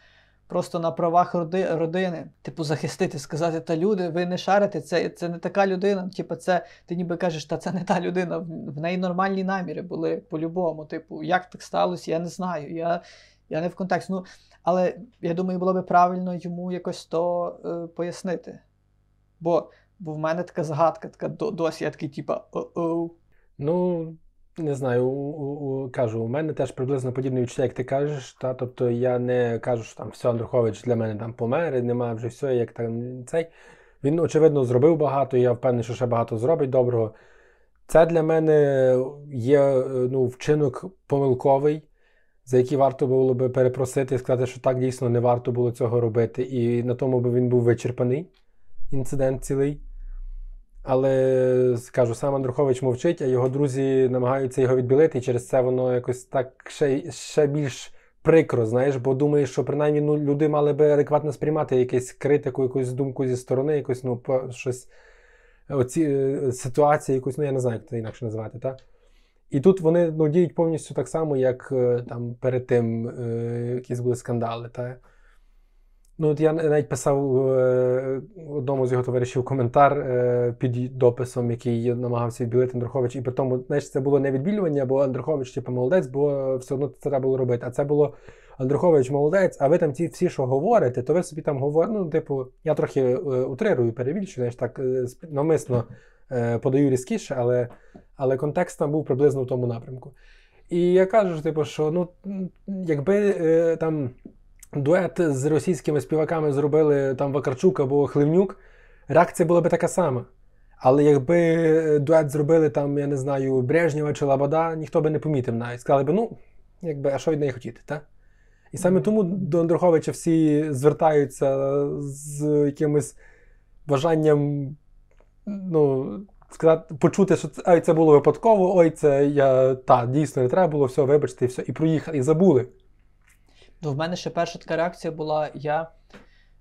просто на правах роди, родини, типу, захистити, сказати, та люди, ви не шарите, це це не така людина. Типу, це ти ніби кажеш, та це не та людина. В неї нормальні наміри були по-любому. Типу, як так сталося, я не знаю. Я я не в контексті. Ну, але я думаю, було би правильно йому якось то е, пояснити. Бо бо в мене така загадка, така досі я такий, типа, о-оу. Ну, не знаю, у, у, кажу, у мене теж приблизно подібне відчуття, як ти кажеш. Та, Тобто я не кажу, що там все, Андрухович для мене там помер, і немає вже все, як там цей. Він, очевидно, зробив багато, і я впевнений, що ще багато зробить доброго. Це для мене є е, ну, вчинок помилковий за які варто було би перепросити і сказати, що так дійсно не варто було цього робити. І на тому би він був вичерпаний, інцидент цілий. Але скажу, сам Андрухович мовчить, а його друзі намагаються його відбілити, і через це воно якось так ще ще більш прикро, знаєш, бо думаєш, що принаймні ну, люди мали би адекватно сприймати якусь критику, якусь думку зі сторони, якусь ну, щось оці е, ситуації, якусь, ну я не знаю, як це інакше називати. так? І тут вони ну, діють повністю так само, як е, там перед тим е, якісь були скандали. Та? Ну, от Я навіть писав е, одному з його товаришів коментар е, під дописом, який намагався відбілити Андрухович. І при тому, знаєш, це було не відбілювання, бо Андрухович, типу, молодець, бо все одно це треба було робити. А це було Андрухович молодець, а ви там ті всі, що говорите, то ви собі там говорите. Ну, типу, я трохи е, утрирую, перевільчу, знаєш, так е, навмисно. Е, подаю різкіше, але але контекст там був приблизно в тому напрямку. І я кажу, типу, що ну, якби е, там дует з російськими співаками зробили там Вакарчук або Хливнюк, реакція була б така сама. Але якби дует зробили там, я не знаю, Брежнєва чи Лабада, ніхто би не помітив навіть. Сказали би, ну, якби, а що від неї хотіти, так? І саме тому до Андруховича всі звертаються з якимось бажанням ну, сказати, почути, що це, ой, це було випадково, ой, це я та, дійсно не треба було, все, вибачте, і все, і проїхали, і забули. Ну, в мене ще перша така реакція була: я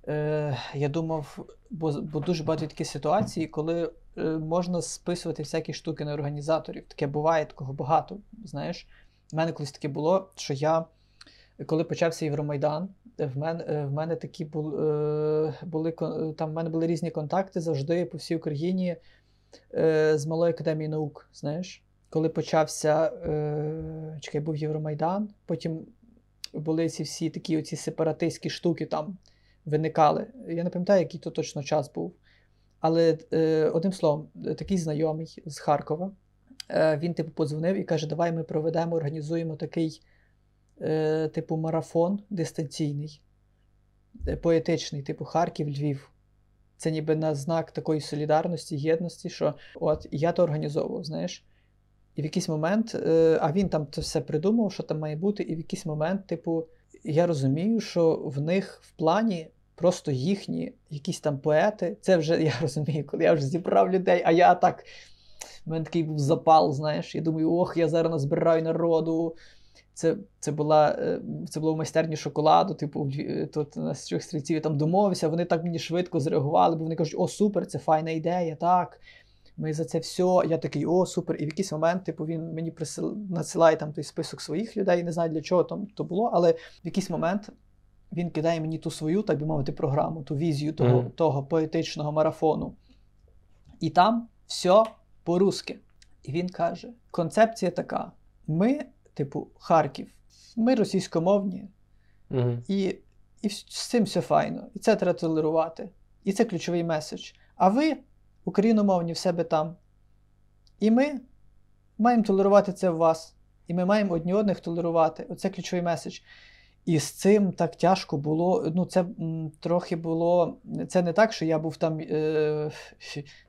е, я думав, бо бо дуже багато такі ситуації, коли е, можна списувати всякі штуки на організаторів. Таке буває, такого багато. Знаєш, в мене колись таке було, що я, коли почався Євромайдан, в мене в мене такі були, е, були там в мене були різні контакти завжди по всій Україні е, з Малої академії наук. Знаєш, коли почався е, чекай, був Євромайдан, потім були ці всі такі оці сепаратистські штуки там виникали. Я не пам'ятаю, який то точно час був. Але е, одним словом, такий знайомий з Харкова. Е, він, типу, подзвонив і каже: Давай ми проведемо, організуємо такий, е, типу, марафон дистанційний, е, поетичний, типу Харків, Львів. Це ніби на знак такої солідарності, єдності, що от я то організовував, знаєш. І в якийсь момент, е, а він там це все придумав, що там має бути, і в якийсь момент, типу, я розумію, що в них в плані просто їхні якісь там поети. Це вже я розумію, коли я вже зібрав людей, а я так. У мене такий був запал, знаєш. Я думаю, ох, я зараз назбираю народу. Це це, була е, це було в майстерні шоколаду, типу, тут на трьох стрільців я там домовився, вони так мені швидко зреагували, бо вони кажуть, о, супер, це файна ідея, так. Ми за це все. Я такий, о, супер. І в якийсь момент, типу, він мені присил... надсилає там той список своїх людей, не знаю для чого там то було, але в якийсь момент він кидає мені ту свою, так би мовити, програму, ту візію того, mm. того поетичного марафону. І там все по-русски. І він каже: концепція така: ми, типу, Харків, ми російськомовні, mm. і і з цим все файно. І це треба толерувати. І це ключовий меседж. А ви, україномовні, в себе там. І ми маємо толерувати це в вас. І ми маємо одні одних толерувати. Оце ключовий меседж. І з цим так тяжко було. Ну, це м, трохи було. Це не так, що я був там. Е,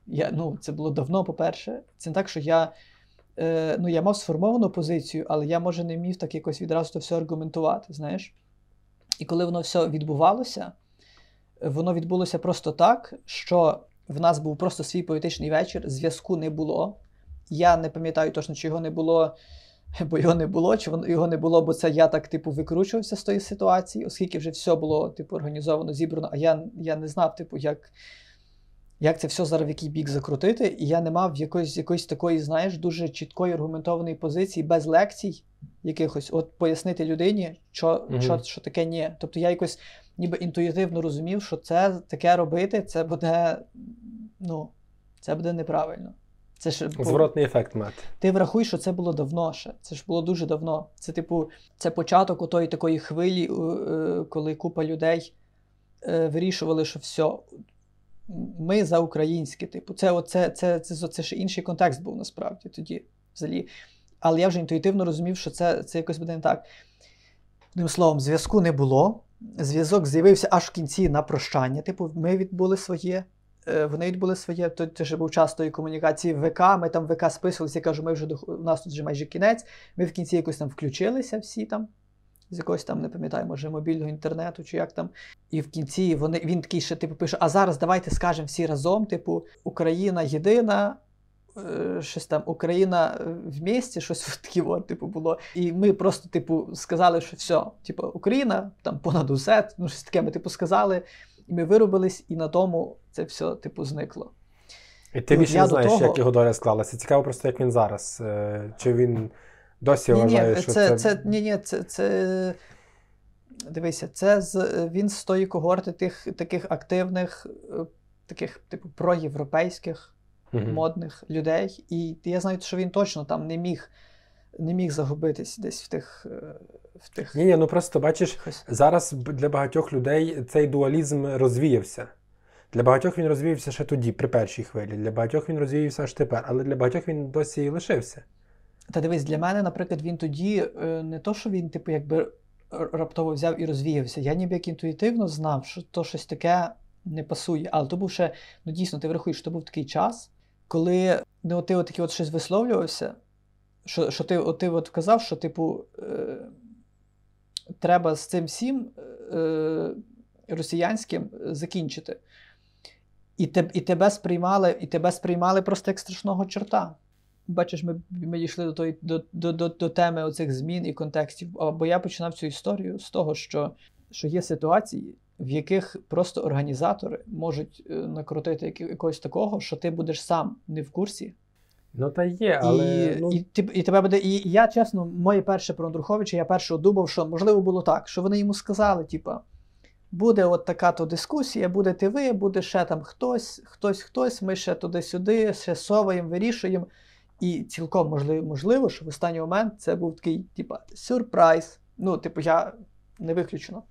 я, ну, Це було давно, по-перше. Це не так, що я е, ну, я мав сформовану позицію, але я, може, не міг так якось відразу то все аргументувати. знаєш. І коли воно все відбувалося, воно відбулося просто так, що в нас був просто свій поетичний вечір, зв'язку не було. Я не пам'ятаю точно, чи його не було бо його не було, чи його не було, бо це я так типу викручувався з тої ситуації, оскільки вже все було типу організовано, зібрано, а я я не знав, типу, як як це все зараз в який бік закрутити, і я не мав якоїсь якоїсь такої, знаєш, дуже чіткої аргументованої позиції, без лекцій якихось, от пояснити людині, що, mm що, що таке ні. Тобто я якось ніби інтуїтивно розумів, що це таке робити, це буде, ну, це буде неправильно. Це ж Зворотний ефект мати. Ти врахуй, що це було давно ще. Це ж було дуже давно. Це, типу, це початок отої такої хвилі, е, коли купа людей е, вирішували, що все. Ми за українське, типу, це це, це, це, це ще інший контекст був насправді тоді взагалі. Але я вже інтуїтивно розумів, що це це якось буде не так. Одним словом, зв'язку не було. Зв'язок з'явився аж в кінці на прощання. Типу, ми відбули своє. Е, вони відбули своє, то це ще був час тої комунікації в ВК. Ми там в ВК списувалися, я кажу, ми вже у нас тут вже майже кінець. Ми в кінці якось там включилися всі там, з якогось там, не пам'ятаю, може, мобільного інтернету чи як там. І в кінці вони, він такий ще типу пише: А зараз давайте скажемо всі разом: типу, Україна єдина. Е, щось там Україна в місті, щось таке от, типу, було. І ми просто, типу, сказали, що все, типу, Україна там понад усе, ну щось таке ми типу сказали. І ми виробились, і на тому це все, типу, зникло. І ти більше не знаєш, того... як його доля склалася. Цікаво просто, як він зараз. Е, чи він досі ні, ні, що це. це... ні, ні, це. це... Дивися, це з він з тої когорти тих таких активних, е, таких, типу, проєвропейських угу. модних людей. І я знаю, що він точно там не міг не міг загубитись десь в тих. Е, в тих... Ні, ні, ну просто бачиш, зараз для багатьох людей цей дуалізм розвіявся. Для багатьох він розвіявся ще тоді, при першій хвилі. Для багатьох він розвіявся аж тепер, але для багатьох він досі і лишився. Та дивись, для мене, наприклад, він тоді е, не то, що він, типу, якби раптово взяв і розвіявся. Я ніби як інтуїтивно знав, що то щось таке не пасує. Але то був ще, ну дійсно, ти врахуєш, що то був такий час, коли ну, ти от от щось висловлювався, що що ти от, ти от казав, що, типу, е, треба з цим всім е, росіянським закінчити. І те, і, тебе сприймали, і тебе сприймали просто як страшного чорта. Бачиш, ми ми дійшли до той, до, до, до, до теми оцих змін і контекстів. Бо я починав цю історію з того, що, що є ситуації, в яких просто організатори можуть е, накрутити якогось такого, що ти будеш сам не в курсі. Ну, та є, але. І ну... і, і, і тебе буде. І я, чесно, моє перше про Андруховича, я першого думав, що можливо було так, що вони йому сказали, типа. Буде от така то дискусія, будете ви, буде ще там хтось, хтось, хтось, ми ще туди-сюди, ще соваємо, вирішуємо. І цілком можливо, можливо, що в останній момент це був такий, типа, сюрприз. Ну, типу, я не виключено.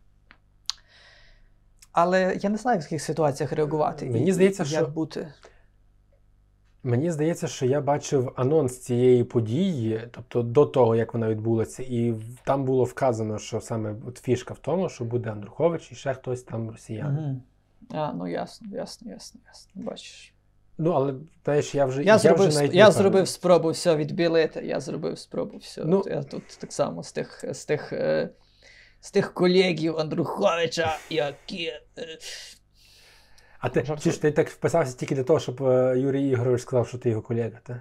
Але я не знаю, в яких ситуаціях реагувати. Мені здається, як що бути. Мені здається, що я бачив анонс цієї події, тобто до того, як вона відбулася, і там було вказано, що саме от фішка в тому, що буде Андрухович і ще хтось там росіян. Угу. А, ну ясно, ясно, ясно, ясно. Бачиш. Ну, але знаєш, я вже я, я зробив, вже навіть я зробив спробу все відбілити. Я зробив спробу все. Ну, я тут так само з тих з тих, е, з тих колегів Андруховича, які. Е, а ти чи ж ти так вписався тільки для того, щоб е, Юрій Ігорович сказав, що ти його колега, так?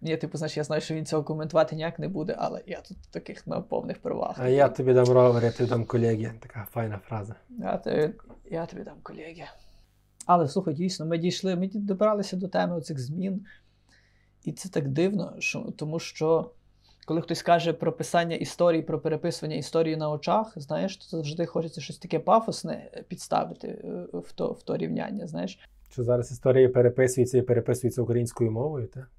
Ні, типу, знаєш, я знаю, що він цього коментувати ніяк не буде, але я тут таких на повних правах. А я тобі дам ровер, я тобі дам колеги. Така файна фраза. Я тобі, я тобі дам колеги. Але слухай, дійсно, ми дійшли, ми добралися до теми оцих змін. І це так дивно, що, тому що коли хтось каже про писання історії, про переписування історії на очах, знаєш, то завжди хочеться щось таке пафосне підставити е, в то в то рівняння. знаєш. Що зараз історії переписуються і переписуються українською мовою, так?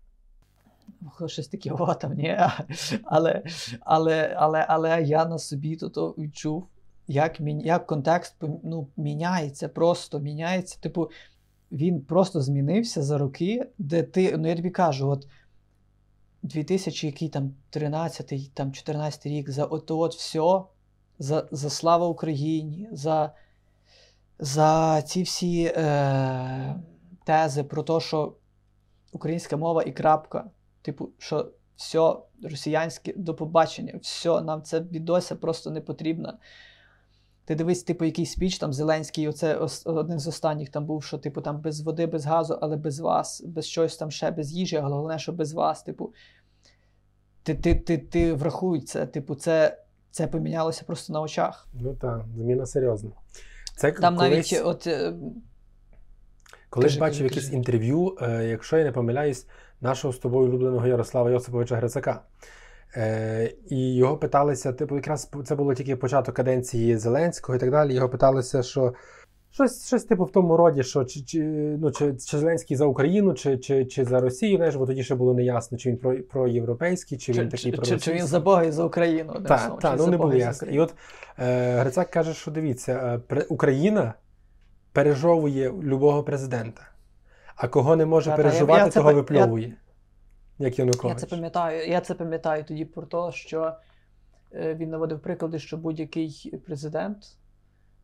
Щось таке о, там, ні. Але, але, але, але я на собі то відчув, як як контекст ну, міняється, просто міняється. Типу, він просто змінився за роки, де ти, ну я тобі кажу, от 2000 який там 13 там 14 рік, за от от все, за за слава Україні, за за ці всі е, тези про те, що українська мова і крапка, типу, що все росіянське до побачення, все, нам це відося просто не потрібно. Ти дивись, типу, якийсь спіч там Зеленський, оце один з останніх там був, що, типу, там без води, без газу, але без вас, без щось там ще без їжі, але головне, що без вас. Типу, ти ти, ти, ти врахуй це, типу, це це помінялося просто на очах. Ну так, зміна серйозна. Це Там колись... навіть от. Е, Колись бачив якесь інтерв'ю, е, якщо я не помиляюсь, нашого з тобою улюбленого Ярослава Йосиповича Грицака. Е, І його питалися, типу, якраз це було тільки початок каденції Зеленського і так далі. Його питалися, що щось щось типу в тому роді, що чи чи, ну, чи, чи Зеленський за Україну, чи чи, чи за Росію, знаєш, бо тоді ще було неясно, чи він про, про європейський, чи він такий про чи, чи він за Бога і за Україну. Так, так, ну не було ясно. І от е, Грицак каже, що дивіться, е, Україна пережовує любого президента, а кого не може та, переживати, того випльовує. Як Янукович. Я це пам'ятаю. Я це пам'ятаю тоді про те, що е, він наводив приклади, що будь-який президент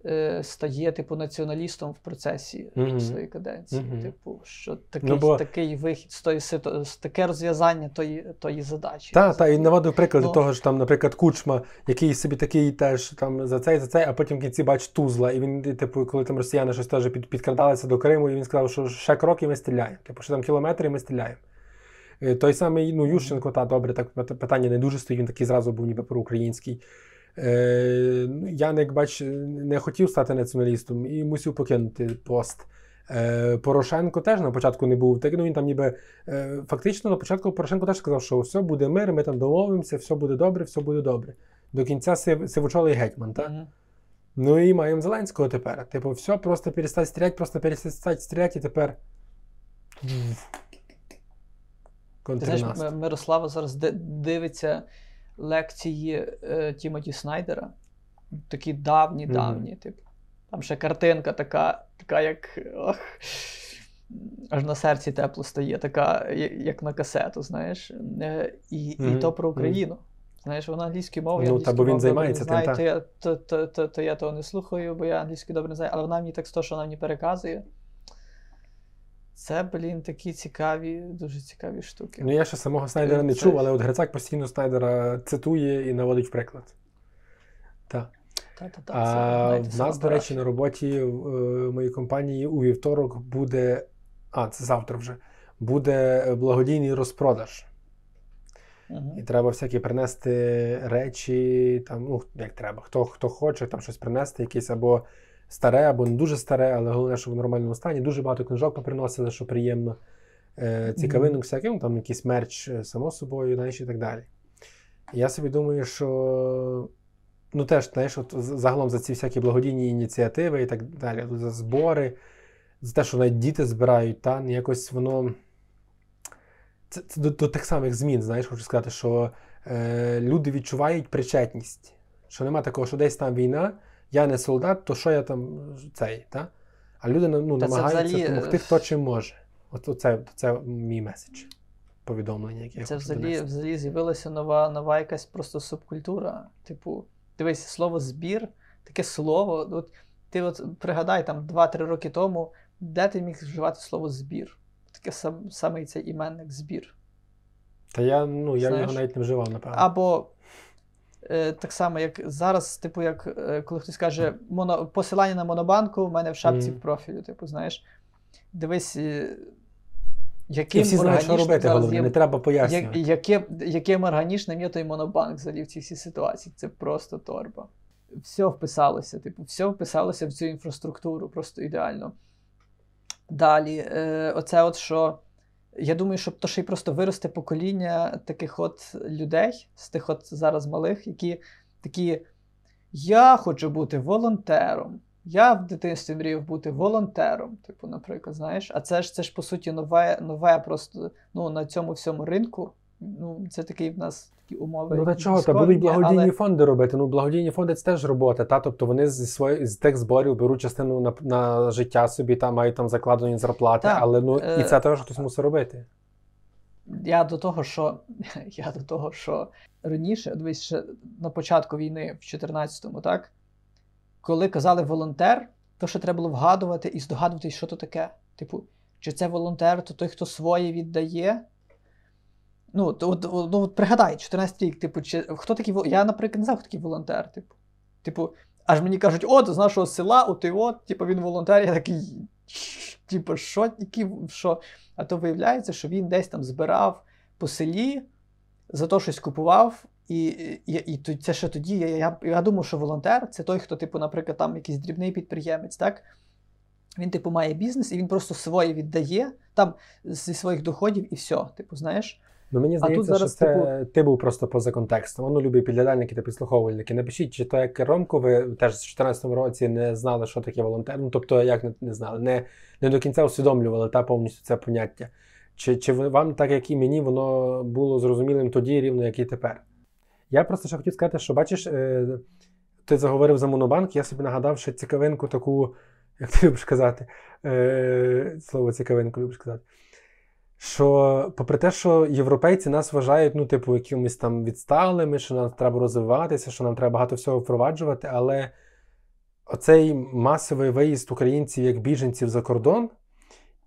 е, стає типу націоналістом в процесі mm-hmm. своєї каденції. Mm-hmm. Типу, що такий ну, бо... такий вихід з тої ситу... таке розв'язання тої тої задачі. Так, так, він наводив приклади ну, того, що там, наприклад, Кучма, який собі такий теж там за цей, за цей, а потім в кінці бачить Тузла. І він, типу, коли там росіяни щось теж під, підкрадалися до Криму, і він сказав, що ще кроки ми стріляємо. Типу, що там кілометри і ми стріляємо. Е, той самий ну, Ющенко, та добре, так питання не дуже стоїть, він такий зразу був ніби проукраїнський. Е, ну, Я, як бач, не хотів стати націоналістом і мусив покинути пост. Е, Порошенко теж на початку не був. Так, ну, він там ніби е, Фактично, на початку Порошенко теж сказав, що все буде мир, ми там домовимося, все буде добре, все буде добре. До кінця сив, сивочолий гетьман. так? Mm-hmm. Ну і маємо Зеленського тепер. Типу, все, просто перестать стріляти, просто перестать стріляти і тепер. Ти знаєш, Мирослава зараз дивиться лекції е, Тімоті Снайдера. Такі давні-давні. Mm-hmm. Типу. Там ще картинка така, така як. ох, Аж на серці тепло стає, така, як на касету, знаєш. Е, і mm-hmm. і то про Україну. Знаєш, вона англійською мовою. Ну, та бо він займається тим, та. То, я, то, то, то, то я того не слухаю, бо я англійською добре не знаю, але вона мені так з того, що вона мені переказує. Це, блін, такі цікаві, дуже цікаві штуки. Ну, я ще самого Снайдера не Це- чув, але от Грицак постійно Снайдера цитує і наводить в приклад. Так. Та-та-та, це, А знаєте, в нас, до речі, на роботі в е, моїй компанії у вівторок буде. А, це завтра вже. Буде благодійний розпродаж. Мгм. І треба всякі принести речі, там, ну, як треба. Хто, хто хоче там щось принести, якесь або старе, або не дуже старе, але головне, щоб в нормальному стані. Дуже багато книжок поприносили, що приємно. Е, цікавинок всяким, ну, там якийсь мерч, е, само собою, знаєш, і так далі. Я собі думаю, що ну теж, знаєш, от загалом за ці всякі благодійні ініціативи і так далі, за збори, за те, що навіть діти збирають, та якось воно. Це, це до, до тих самих змін, знаєш, хочу сказати, що е, люди відчувають причетність. Що нема такого, що десь там війна, я не солдат, то що я там цей, та? А люди ну, Та намагаються взагалі, е, допомогти, хто чим може. От оце, це мій меседж. Повідомлення, яке Це хочу взагалі, донести. взагалі з'явилася нова, нова якась просто субкультура. Типу, дивись, слово збір, таке слово. От, ти от пригадай там 2-3 роки тому, де ти міг вживати слово збір? Таке сам, самий цей іменник збір. Та я, ну, я Знаєш? його навіть не вживав, напевно. Або е, так само, як зараз, типу, як е, коли хтось каже, моно, посилання на монобанку в мене в шапці Мгм. в профілю. Типу, знаєш, дивись, е, І яким всі знають, що робити, зараз головне, є не треба пояснювати. яке, яким органічним є той монобанк взагалі в цій всій ситуації. Це просто торба. Все вписалося, типу, все вписалося в цю інфраструктуру, просто ідеально. Далі, е, оце от що. Я думаю, що то ще й просто виросте покоління таких от людей, з тих от зараз малих, які такі. Я хочу бути волонтером. Я в дитинстві мріяв бути волонтером, типу, наприклад, знаєш. А це ж це ж по суті нове, нове просто ну, на цьому всьому ринку. Ну, це такий в нас такі умови. Ну та чого, та будуть благодійні але- фонди робити. Ну, благодійні фонди це теж робота. Та? Тобто вони зі свої, з тих зборів беруть частину на, на життя собі, та мають там закладені зарплати, Так, але ну і е, це теж хтось мусить робити. Я до того, що я до того, що раніше, дивись, ще на початку війни, в 14-му, так? Коли казали волонтер, то ще треба було вгадувати і здогадуватись, що то таке. Типу, чи це волонтер, то той, хто своє віддає. Ну, то, от, ну, от пригадай, 14 рік, типу, чи, хто такий Я, наприклад, не знав, хто такий волонтер. Типу, типу, аж мені кажуть, от, з нашого села, от і от, типу, він волонтер, я такий. Типу, що, які, що? А то виявляється, що він десь там збирав по селі, за то щось купував. І, і, і це ще тоді. Я, я, я думав, що волонтер це той, хто, типу, наприклад, там якийсь дрібний підприємець, так? Він, типу, має бізнес, і він просто своє віддає там зі своїх доходів, і все. Типу, знаєш. Ну мені тут зараз, що це ти був просто поза контекстом. Воно любі підглядальники та підслуховувальники. Напишіть, чи то як Ромко, ви теж в 2014 році не знали, що таке волонтер. Ну тобто, як не, не знали, не, не до кінця усвідомлювали та повністю це поняття. Чи, чи вам, так як і мені, воно було зрозумілим тоді, рівно як і тепер? Я просто ще хотів сказати, що бачиш, е, ти заговорив за монобанк, я собі нагадав ще цікавинку таку, як ти любиш казати, е, слово цікавинку любиш казати. Що, попри те, що європейці нас вважають, ну, типу, якимись там відсталими, що нам треба розвиватися, що нам треба багато всього впроваджувати, але оцей масовий виїзд українців як біженців за кордон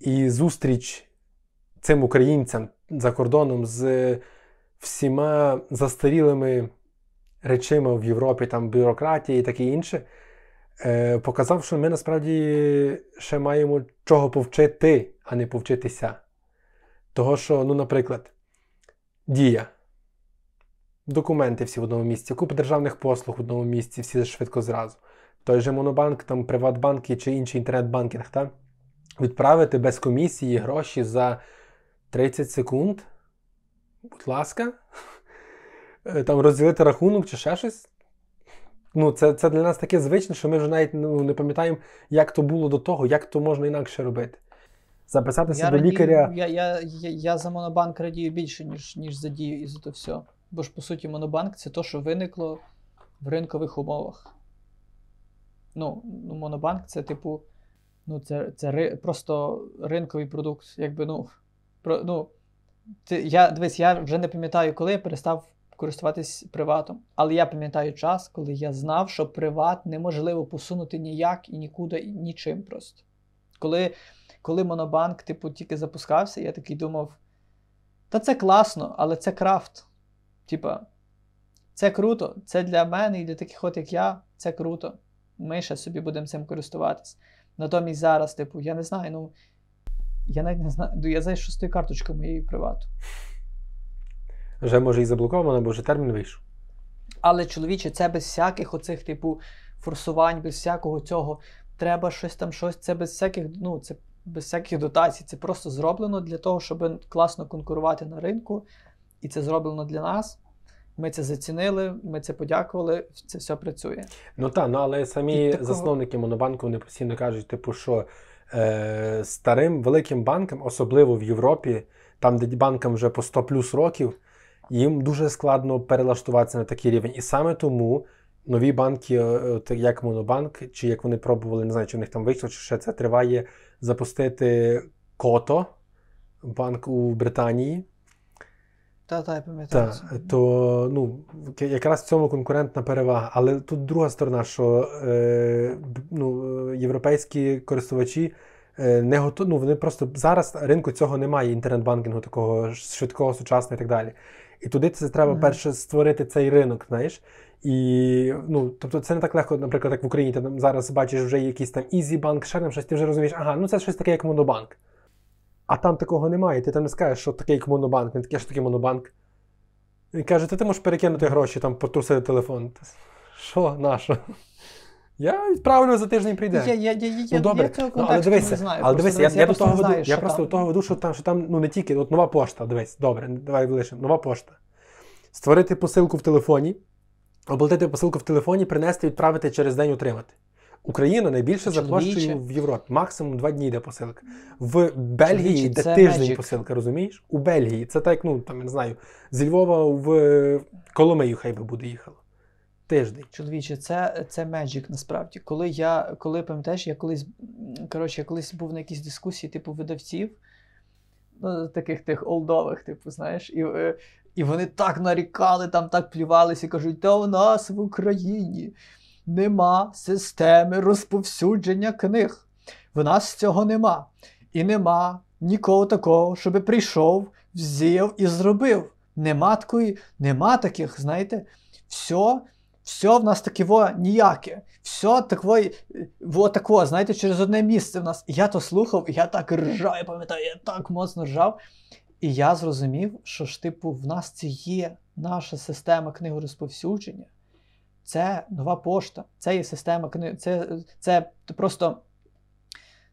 і зустріч цим українцям за кордоном з всіма застарілими речима в Європі, там бюрократії і таке інше, е, показав, що ми насправді ще маємо чого повчити, а не повчитися. Того, що, ну, наприклад, дія. Документи всі в одному місці, купа державних послуг в одному місці, всі швидко зразу. Той же Монобанк, там Приватбанки чи інший інтернет-банкінг, та? відправити без комісії гроші за 30 секунд. Будь ласка, Е, там розділити рахунок чи ще щось. Ну, це, це для нас таке звичне, що ми вже навіть ну, не пам'ятаємо, як то було до того, як то можна інакше робити. Записатися до радію- лікаря. я, я, я, я за монобанк радію більше, ніж, ніж за дію і за то все. Бо ж, по суті, монобанк це то, що виникло в ринкових умовах. Ну, ну монобанк це, типу, ну, це, це ри, просто ринковий продукт. Якби, ну, про, ну, ти, я, дивись, я вже не пам'ятаю, коли я перестав користуватись приватом. Але я пам'ятаю час, коли я знав, що приват неможливо посунути ніяк і нікуди, і нічим просто. Коли, коли Монобанк, типу, тільки запускався, я такий думав: та це класно, але це крафт. Типа, це круто. Це для мене і для таких от, як я, це круто. Ми ще собі будемо цим користуватись. Натомість зараз, типу, я не знаю, ну. Я навіть не знаю. ну, Я знаю, що з тою карточкою моєї привату. Вже може і заблоковано, бо вже термін вийшов. Але чоловіче, це без всяких оцих, типу, форсувань, без всякого цього. Треба щось там, щось. Це без всяких, ну, це без всяких дотацій. Це просто зроблено для того, щоб класно конкурувати на ринку. І це зроблено для нас. Ми це зацінили, ми це подякували, це все працює. Ну так, ну але самі такого- засновники Монобанку вони постійно кажуть, типу, що е, старим великим банкам, особливо в Європі, там, де банкам вже по 100 плюс років, їм дуже складно перелаштуватися на такий рівень. І саме тому нові банки, е, от як Монобанк, чи як вони пробували, не знаю, чи в них там вийшло, чи ще це триває запустити Кото, банк у Британії. Та, та, я пам'ятаю. Це. то ну, якраз в цьому конкурентна перевага. Але тут друга сторона, що е, ну, е, європейські користувачі е, не готові, ну, вони просто зараз ринку цього немає, інтернет-банкінгу такого швидкого, сучасного і так далі. І туди це треба Мгм. перше створити цей ринок, знаєш. І ну, тобто це не так легко, наприклад, як в Україні. Ти там зараз бачиш вже якийсь там EasyBank, ще там щось, ти вже розумієш, ага, ну це щось таке, як монобанк. А там такого немає. Ти там не скажеш, що таке, як монобанк, він таке, що таке монобанк. Він каже, та ти можеш перекинути гроші, там потрусити телефон. Що, на що? Я відправлю за тиждень прийде. Я, я, я, я, ну добре, я цього ну, але дивися, не знаю. але дивися, я, дивись, я, до просто того не веду, я просто до того веду, що там, що там ну не тільки, от нова пошта, дивись, добре, давай лишимо. Нова пошта. Створити посилку в телефоні, оплатити посилку в телефоні, принести, відправити через день отримати. Україна найбільше за площею в Європі. Максимум два дні йде посилка. В Бельгії йде тиждень magic. посилка, розумієш? У Бельгії. Це так, ну там я не знаю, зі Львова в Коломию хай би буде їхало. Тиждень. Чоловіче, це, це magic насправді. Коли я, коли пам'ятаєш, я колись, коротше, я колись був на якійсь дискусії, типу, видавців, ну, таких тих олдових, типу, знаєш, і, е, і вони так нарікали, там так плювалися і кажуть, та у нас в Україні нема системи розповсюдження книг. В нас цього нема. І нема нікого такого, щоб прийшов, взяв і зробив. Нема такої, нема таких, знаєте, все, все в нас таке во ніяке. Все такої, во тако, знаєте, через одне місце в нас. Я то слухав, і я так ржав, я пам'ятаю, я так моцно ржав. І я зрозумів, що ж, типу, в нас це є наша система книгорозповсюдження. Це нова пошта, це є система книги. Це, це просто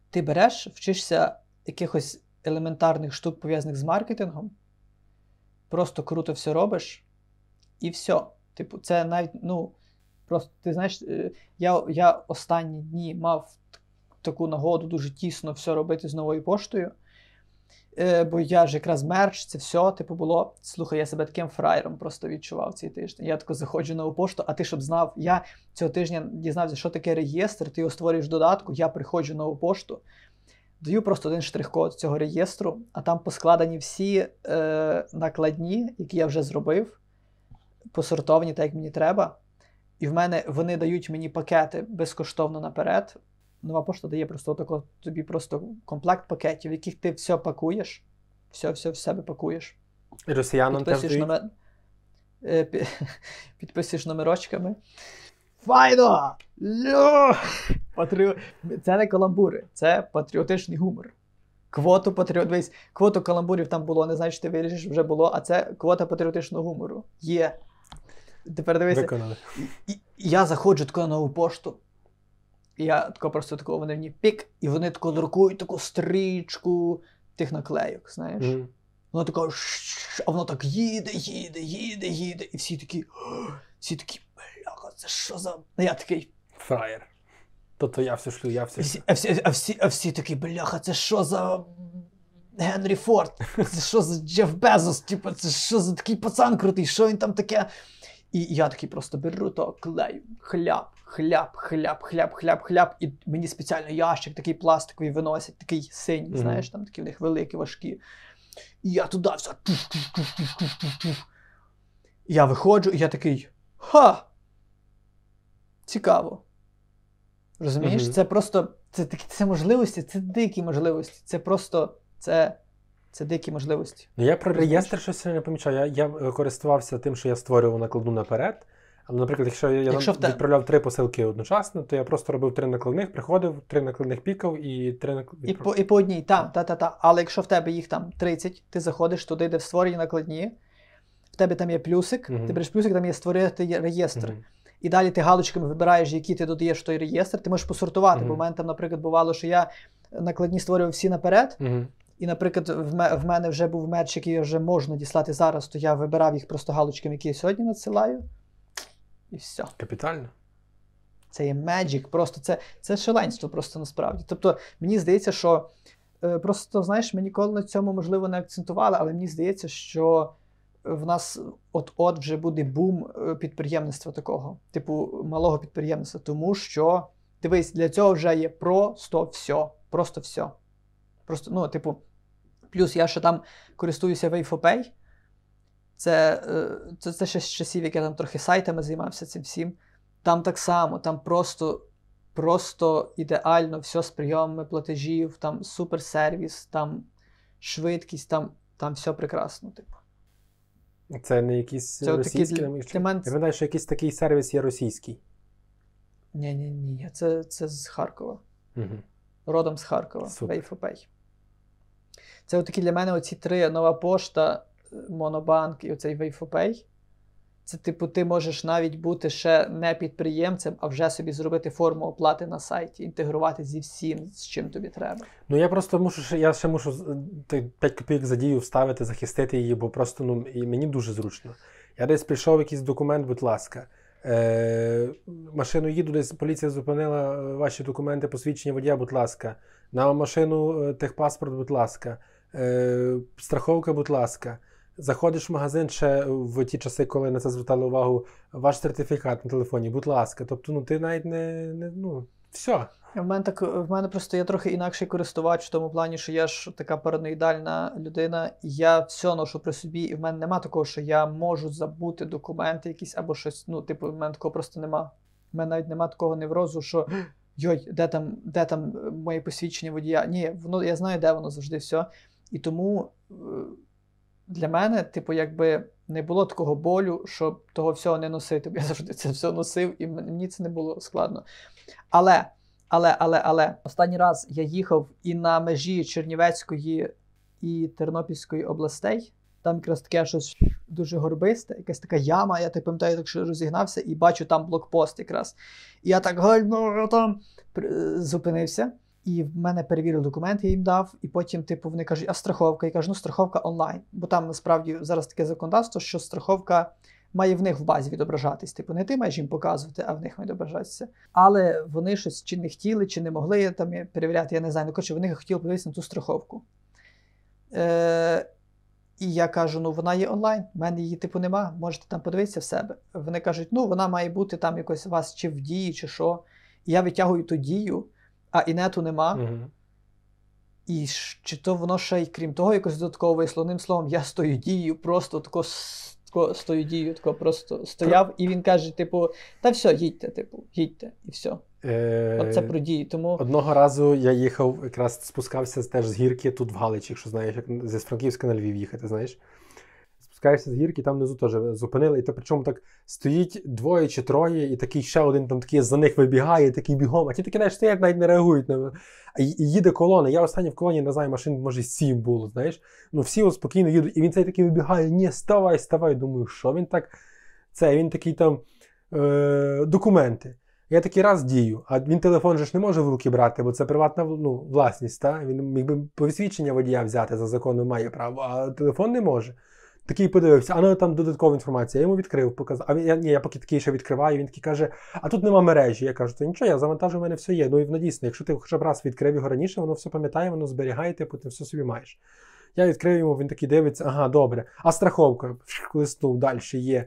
ти береш, вчишся якихось елементарних штук, пов'язаних з маркетингом, просто круто все робиш, і все. Типу, це навіть, ну, просто ти знаєш, е, я, я останні дні мав таку нагоду дуже тісно все робити з новою поштою. Е, бо я ж якраз мерч, це все, типу, було. Слухай, я себе таким фраєром просто відчував цей тиждень. Я тако заходжу на пошту, а ти щоб знав, я цього тижня дізнався, що таке реєстр, ти його створюєш в додатку, я приходжу на пошту, даю просто один штрих-код цього реєстру, а там поскладені всі е, накладні, які я вже зробив, посортовані так, як мені треба. І в мене вони дають мені пакети безкоштовно наперед. Нова пошта дає просто отако, тобі просто комплект пакетів, в яких ти все пакуєш, все, все в себе пакуєш. І росіянам теж Підписуєш, номер... е, підписуєш номерочками. Файно! Патріо... Це не каламбури, це патріотичний гумор. Квоту. Дивись, квоту каламбурів там було, не знаєш, ти вирішиш, вже було, а це квота патріотичного гумору. Є. Тепер дивися, Виконали. я заходжу тако на нову пошту. І я тако просто тако вони мені пік, і вони тако друкують таку стрічку тих наклейок, знаєш. Мгм. Воно тако, а воно так їде, їде, їде, їде. І всі такі, всі такі, бляха, це що за. А я такий. Фраєр. Тобто я все шлю, я все А шлю. всі, а всі, а всі, а всі такі, бляха, це що за. Генрі Форд, це що за Джеф Безос, типу, це що за такий пацан крутий, що він там таке. І я такий просто беру то клею, хляб, хляб, хляб, хляб, хляб, хляб. І мені спеціально ящик такий пластиковий виносять, такий синій, Мгм. знаєш, там такі в них великі, важкі. І я туди все. Я виходжу, і я такий. Ха! Цікаво. Розумієш? Мгм. Це просто це такі це можливості, це дикі можливості. Це просто це, це дикі можливості. Ну, я про реєстр щось не помічав. Я, я е, користувався тим, що я створював накладну наперед. Але, наприклад, якщо я Якщо те- відправляв три посилки одночасно, то я просто робив три накладних, приходив, три накладних пікав і три накладних. І по, і по одній, та, та, та, та. Але якщо в тебе їх там 30, ти заходиш туди, де в створені накладні, в тебе там є плюсик, Мгм. ти береш плюсик, там є створити реєстр. І далі ти галочками вибираєш, які ти додаєш в той реєстр, ти можеш посортувати. Мгм. Бо в мене там, наприклад, бувало, що я накладні створював всі наперед, Угу. і, наприклад, в мене вже був мерч, який вже можна діслати зараз, то я вибирав їх просто галочками, які я сьогодні надсилаю. І все. Капітально. Це є magic, просто це, це шаленство просто насправді. Тобто, мені здається, що е, просто, знаєш, ми ніколи на цьому, можливо, не акцентували, але мені здається, що в нас от-от вже буде бум е, підприємництва такого, типу малого підприємництва. Тому що, дивись, для цього вже є просто все. Просто все. Просто, ну, типу, плюс я ще там користуюся Wayfopay. Це, е, це, це ще з часів, як я там трохи сайтами займався цим всім. Там так само, там просто, просто ідеально все з прийомами платежів, там суперсервіс, там швидкість, там, там все прекрасно. Типу. Це не якийсь Це російський. для- для якщо- Я це- що якийсь такий сервіс є російський. Ні, ні, ні, це, це з Харкова. Угу. Родом з Харкова. Wayfopay. Це отакі для мене оці три нова пошта, Монобанк і оцей Wayfopay. Це, типу, ти можеш навіть бути ще не підприємцем, а вже собі зробити форму оплати на сайті, інтегрувати зі всім, з чим тобі треба. Ну я просто мушу я ще мушу 5 копійок за дію вставити, захистити її, бо просто ну і мені дуже зручно. Я десь прийшов якийсь документ, будь ласка. Е, машину їду, десь поліція зупинила е, ваші документи, посвідчення водія, будь ласка. На машину е, техпаспорт, будь ласка. Е, страховка, будь ласка. Заходиш в магазин ще в ті часи, коли на це звертали увагу, ваш сертифікат на телефоні, будь ласка. Тобто, ну ти навіть не, не ну, все. В мене так в мене просто я трохи інакший користувач в тому плані, що я ж така параноїдальна людина, я все ношу при собі, і в мене нема такого, що я можу забути документи якісь або щось. Ну, типу, в мене такого просто нема. В мене навіть нема такого неврозу, що йой, де там, де там моє посвідчення водія. Ні, воно я знаю, де воно завжди все. І тому е, для мене, типу, якби не було такого болю, щоб того всього не носити. Я завжди це все носив, і мені це не було складно. Але, але, але, але, останній раз я їхав і на межі Чернівецької і Тернопільської областей. Там якраз таке щось дуже горбисте, якась така яма. Я так пам'ятаю, так що розігнався, і бачу там блокпост якраз. І я так гальмо там зупинився. І в мене перевірили документи, я їм дав, і потім, типу, вони кажуть, а страховка? Я кажу, ну страховка онлайн. Бо там насправді зараз таке законодавство, що страховка має в них в базі відображатись. Типу, не ти маєш їм показувати, а в них має відображатися. Але вони щось чи не хотіли, чи не могли там перевіряти, я не знаю. Ну, коротше, вони хотіли подивитися на ту страховку. Е, і я кажу: ну вона є онлайн, в мене її типу нема, можете там подивитися в себе. Вони кажуть, ну вона має бути там якось у вас чи в дії, чи що. І я витягую ту дію, а інету нема. Угу. І чи то воно ще й крім того, якось додатково вийшло. Одним словом, я стою дією, просто тако, тако стою дією, тако просто стояв, і він каже: типу, та все, їдьте, типу, їдьте, і все. Е... Оце про дії. Тому Одного разу я їхав, якраз спускався теж з гірки тут в Галичі, якщо знаєш, як зі Франківська на Львів їхати, знаєш. Спускаєшся з гірки, там внизу теж зупинили, і то причому так стоїть двоє чи троє, і такий ще один там такий за них вибігає, такий бігом, а ті такі знаєш, стоять, навіть не реагують на й- і їде колона. Я останній в колоні не знаю, машин, може, сім було, знаєш. Ну всі от спокійно їдуть, і він цей такий вибігає, ні, ставай, ставай. Думаю, що він так. Це він такий там е, документи. Я такий раз дію, а він телефон же ж не може в руки брати, бо це приватна ну, власність. Та? Він міг би посвідчення водія взяти за законом має право, а телефон не може. Такий подивився, а ну там додаткова інформація. Я йому відкрив, показав. А він, я, ні, я поки такий ще відкриваю, він такий каже: а тут нема мережі. Я кажу, то нічого, я завантажу, в мене все є. Ну і воно якщо ти хоча б раз відкрив його раніше, воно все пам'ятає, воно зберігає, типу, ти все собі маєш. Я відкрив йому, він такий дивиться, ага, добре. А страховка лиснув, далі є.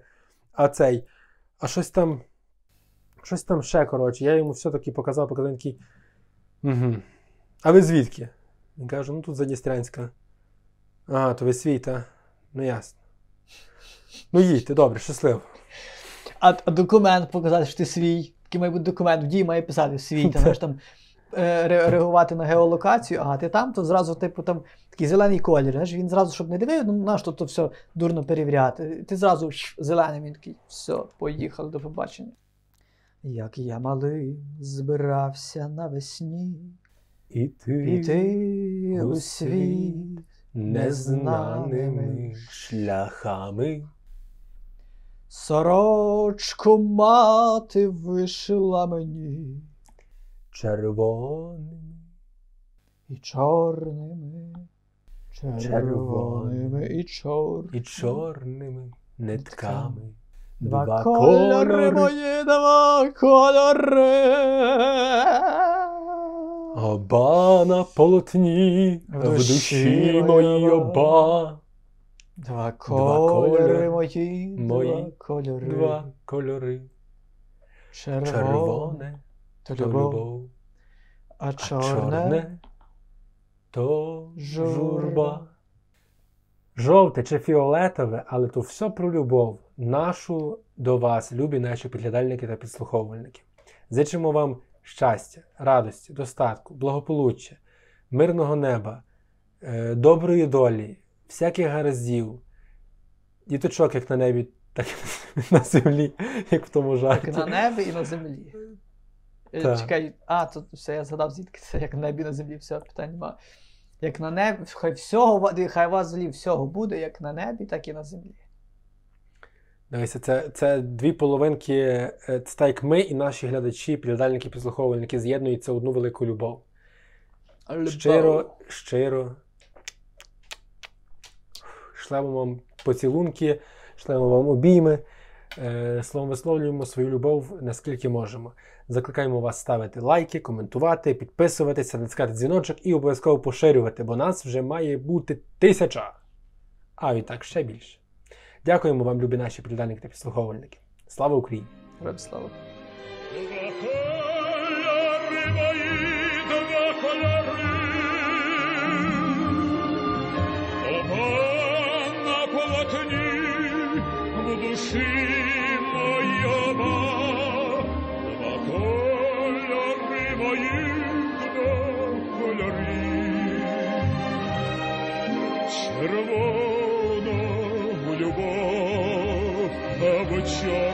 А цей, а щось там. Щось там ще, коротше, я йому все-таки показав, показав він такий. Угу. А ви звідки? Він каже, ну тут Задністрянська. Ага, то ви свій, та? Ну ясно. Ну їдьте, добре, щасливо. а, а документ показати, що ти свій. такий має бути документ, в дії має писати свій, там, знаєш, там е, ре- реагувати на геолокацію, ага, ти там, то зразу, типу, там такий зелений колір. Знаєш, він зразу, щоб не дивив, ну наш то все дурно перевіряти. Ти зразу щ, зелений, він такий, все, поїхали до побачення. Як я малий збирався навесні І ти піти у у світ незнаними шляхами. Сорочку мати вишила мені Червоними. і чорними, червоними і чорними. і чорними нитками. Два кольори мої, два кольори. Оба на полотні, В в душі душі моїй оба. Два кольори мої, мої, два кольори. Два кольори. Червоне, Червоне то любов, любов, а чорне, чорне то журба. Жовте чи фіолетове, але то все про любов, нашу до вас, любі наші підглядальники та підслуховувальники. Зичимо вам щастя, радості, достатку, благополуччя, мирного неба, е, доброї долі, всяких гараздів, діточок, як на небі, так і на землі, як в тому жарті. як на небі і на землі. Е, Так. Чекай, а, тут все, я згадав, звідки це як на небі на землі, все, питань нема. Як на небі, хай всього, хай у вас взагалі всього буде, як на небі, так і на землі. Дивися, це, це дві половинки, е, це так як ми і наші глядачі, підглядальники, підслуховувальники з'єднуються одну велику любов. Щиро, щиро. Шлемо вам поцілунки, шлемо вам обійми. Е, Словом, висловлюємо свою любов наскільки можемо. Закликаємо вас ставити лайки, коментувати, підписуватися, натискати дзвіночок і обов'язково поширювати, бо нас вже має бути тисяча. А відтак ще більше. Дякуємо вам, любі наші підглядальники та підслуховувальники. Слава Україні! Героям слава. Полотні, в душі Червона любов, а в чорному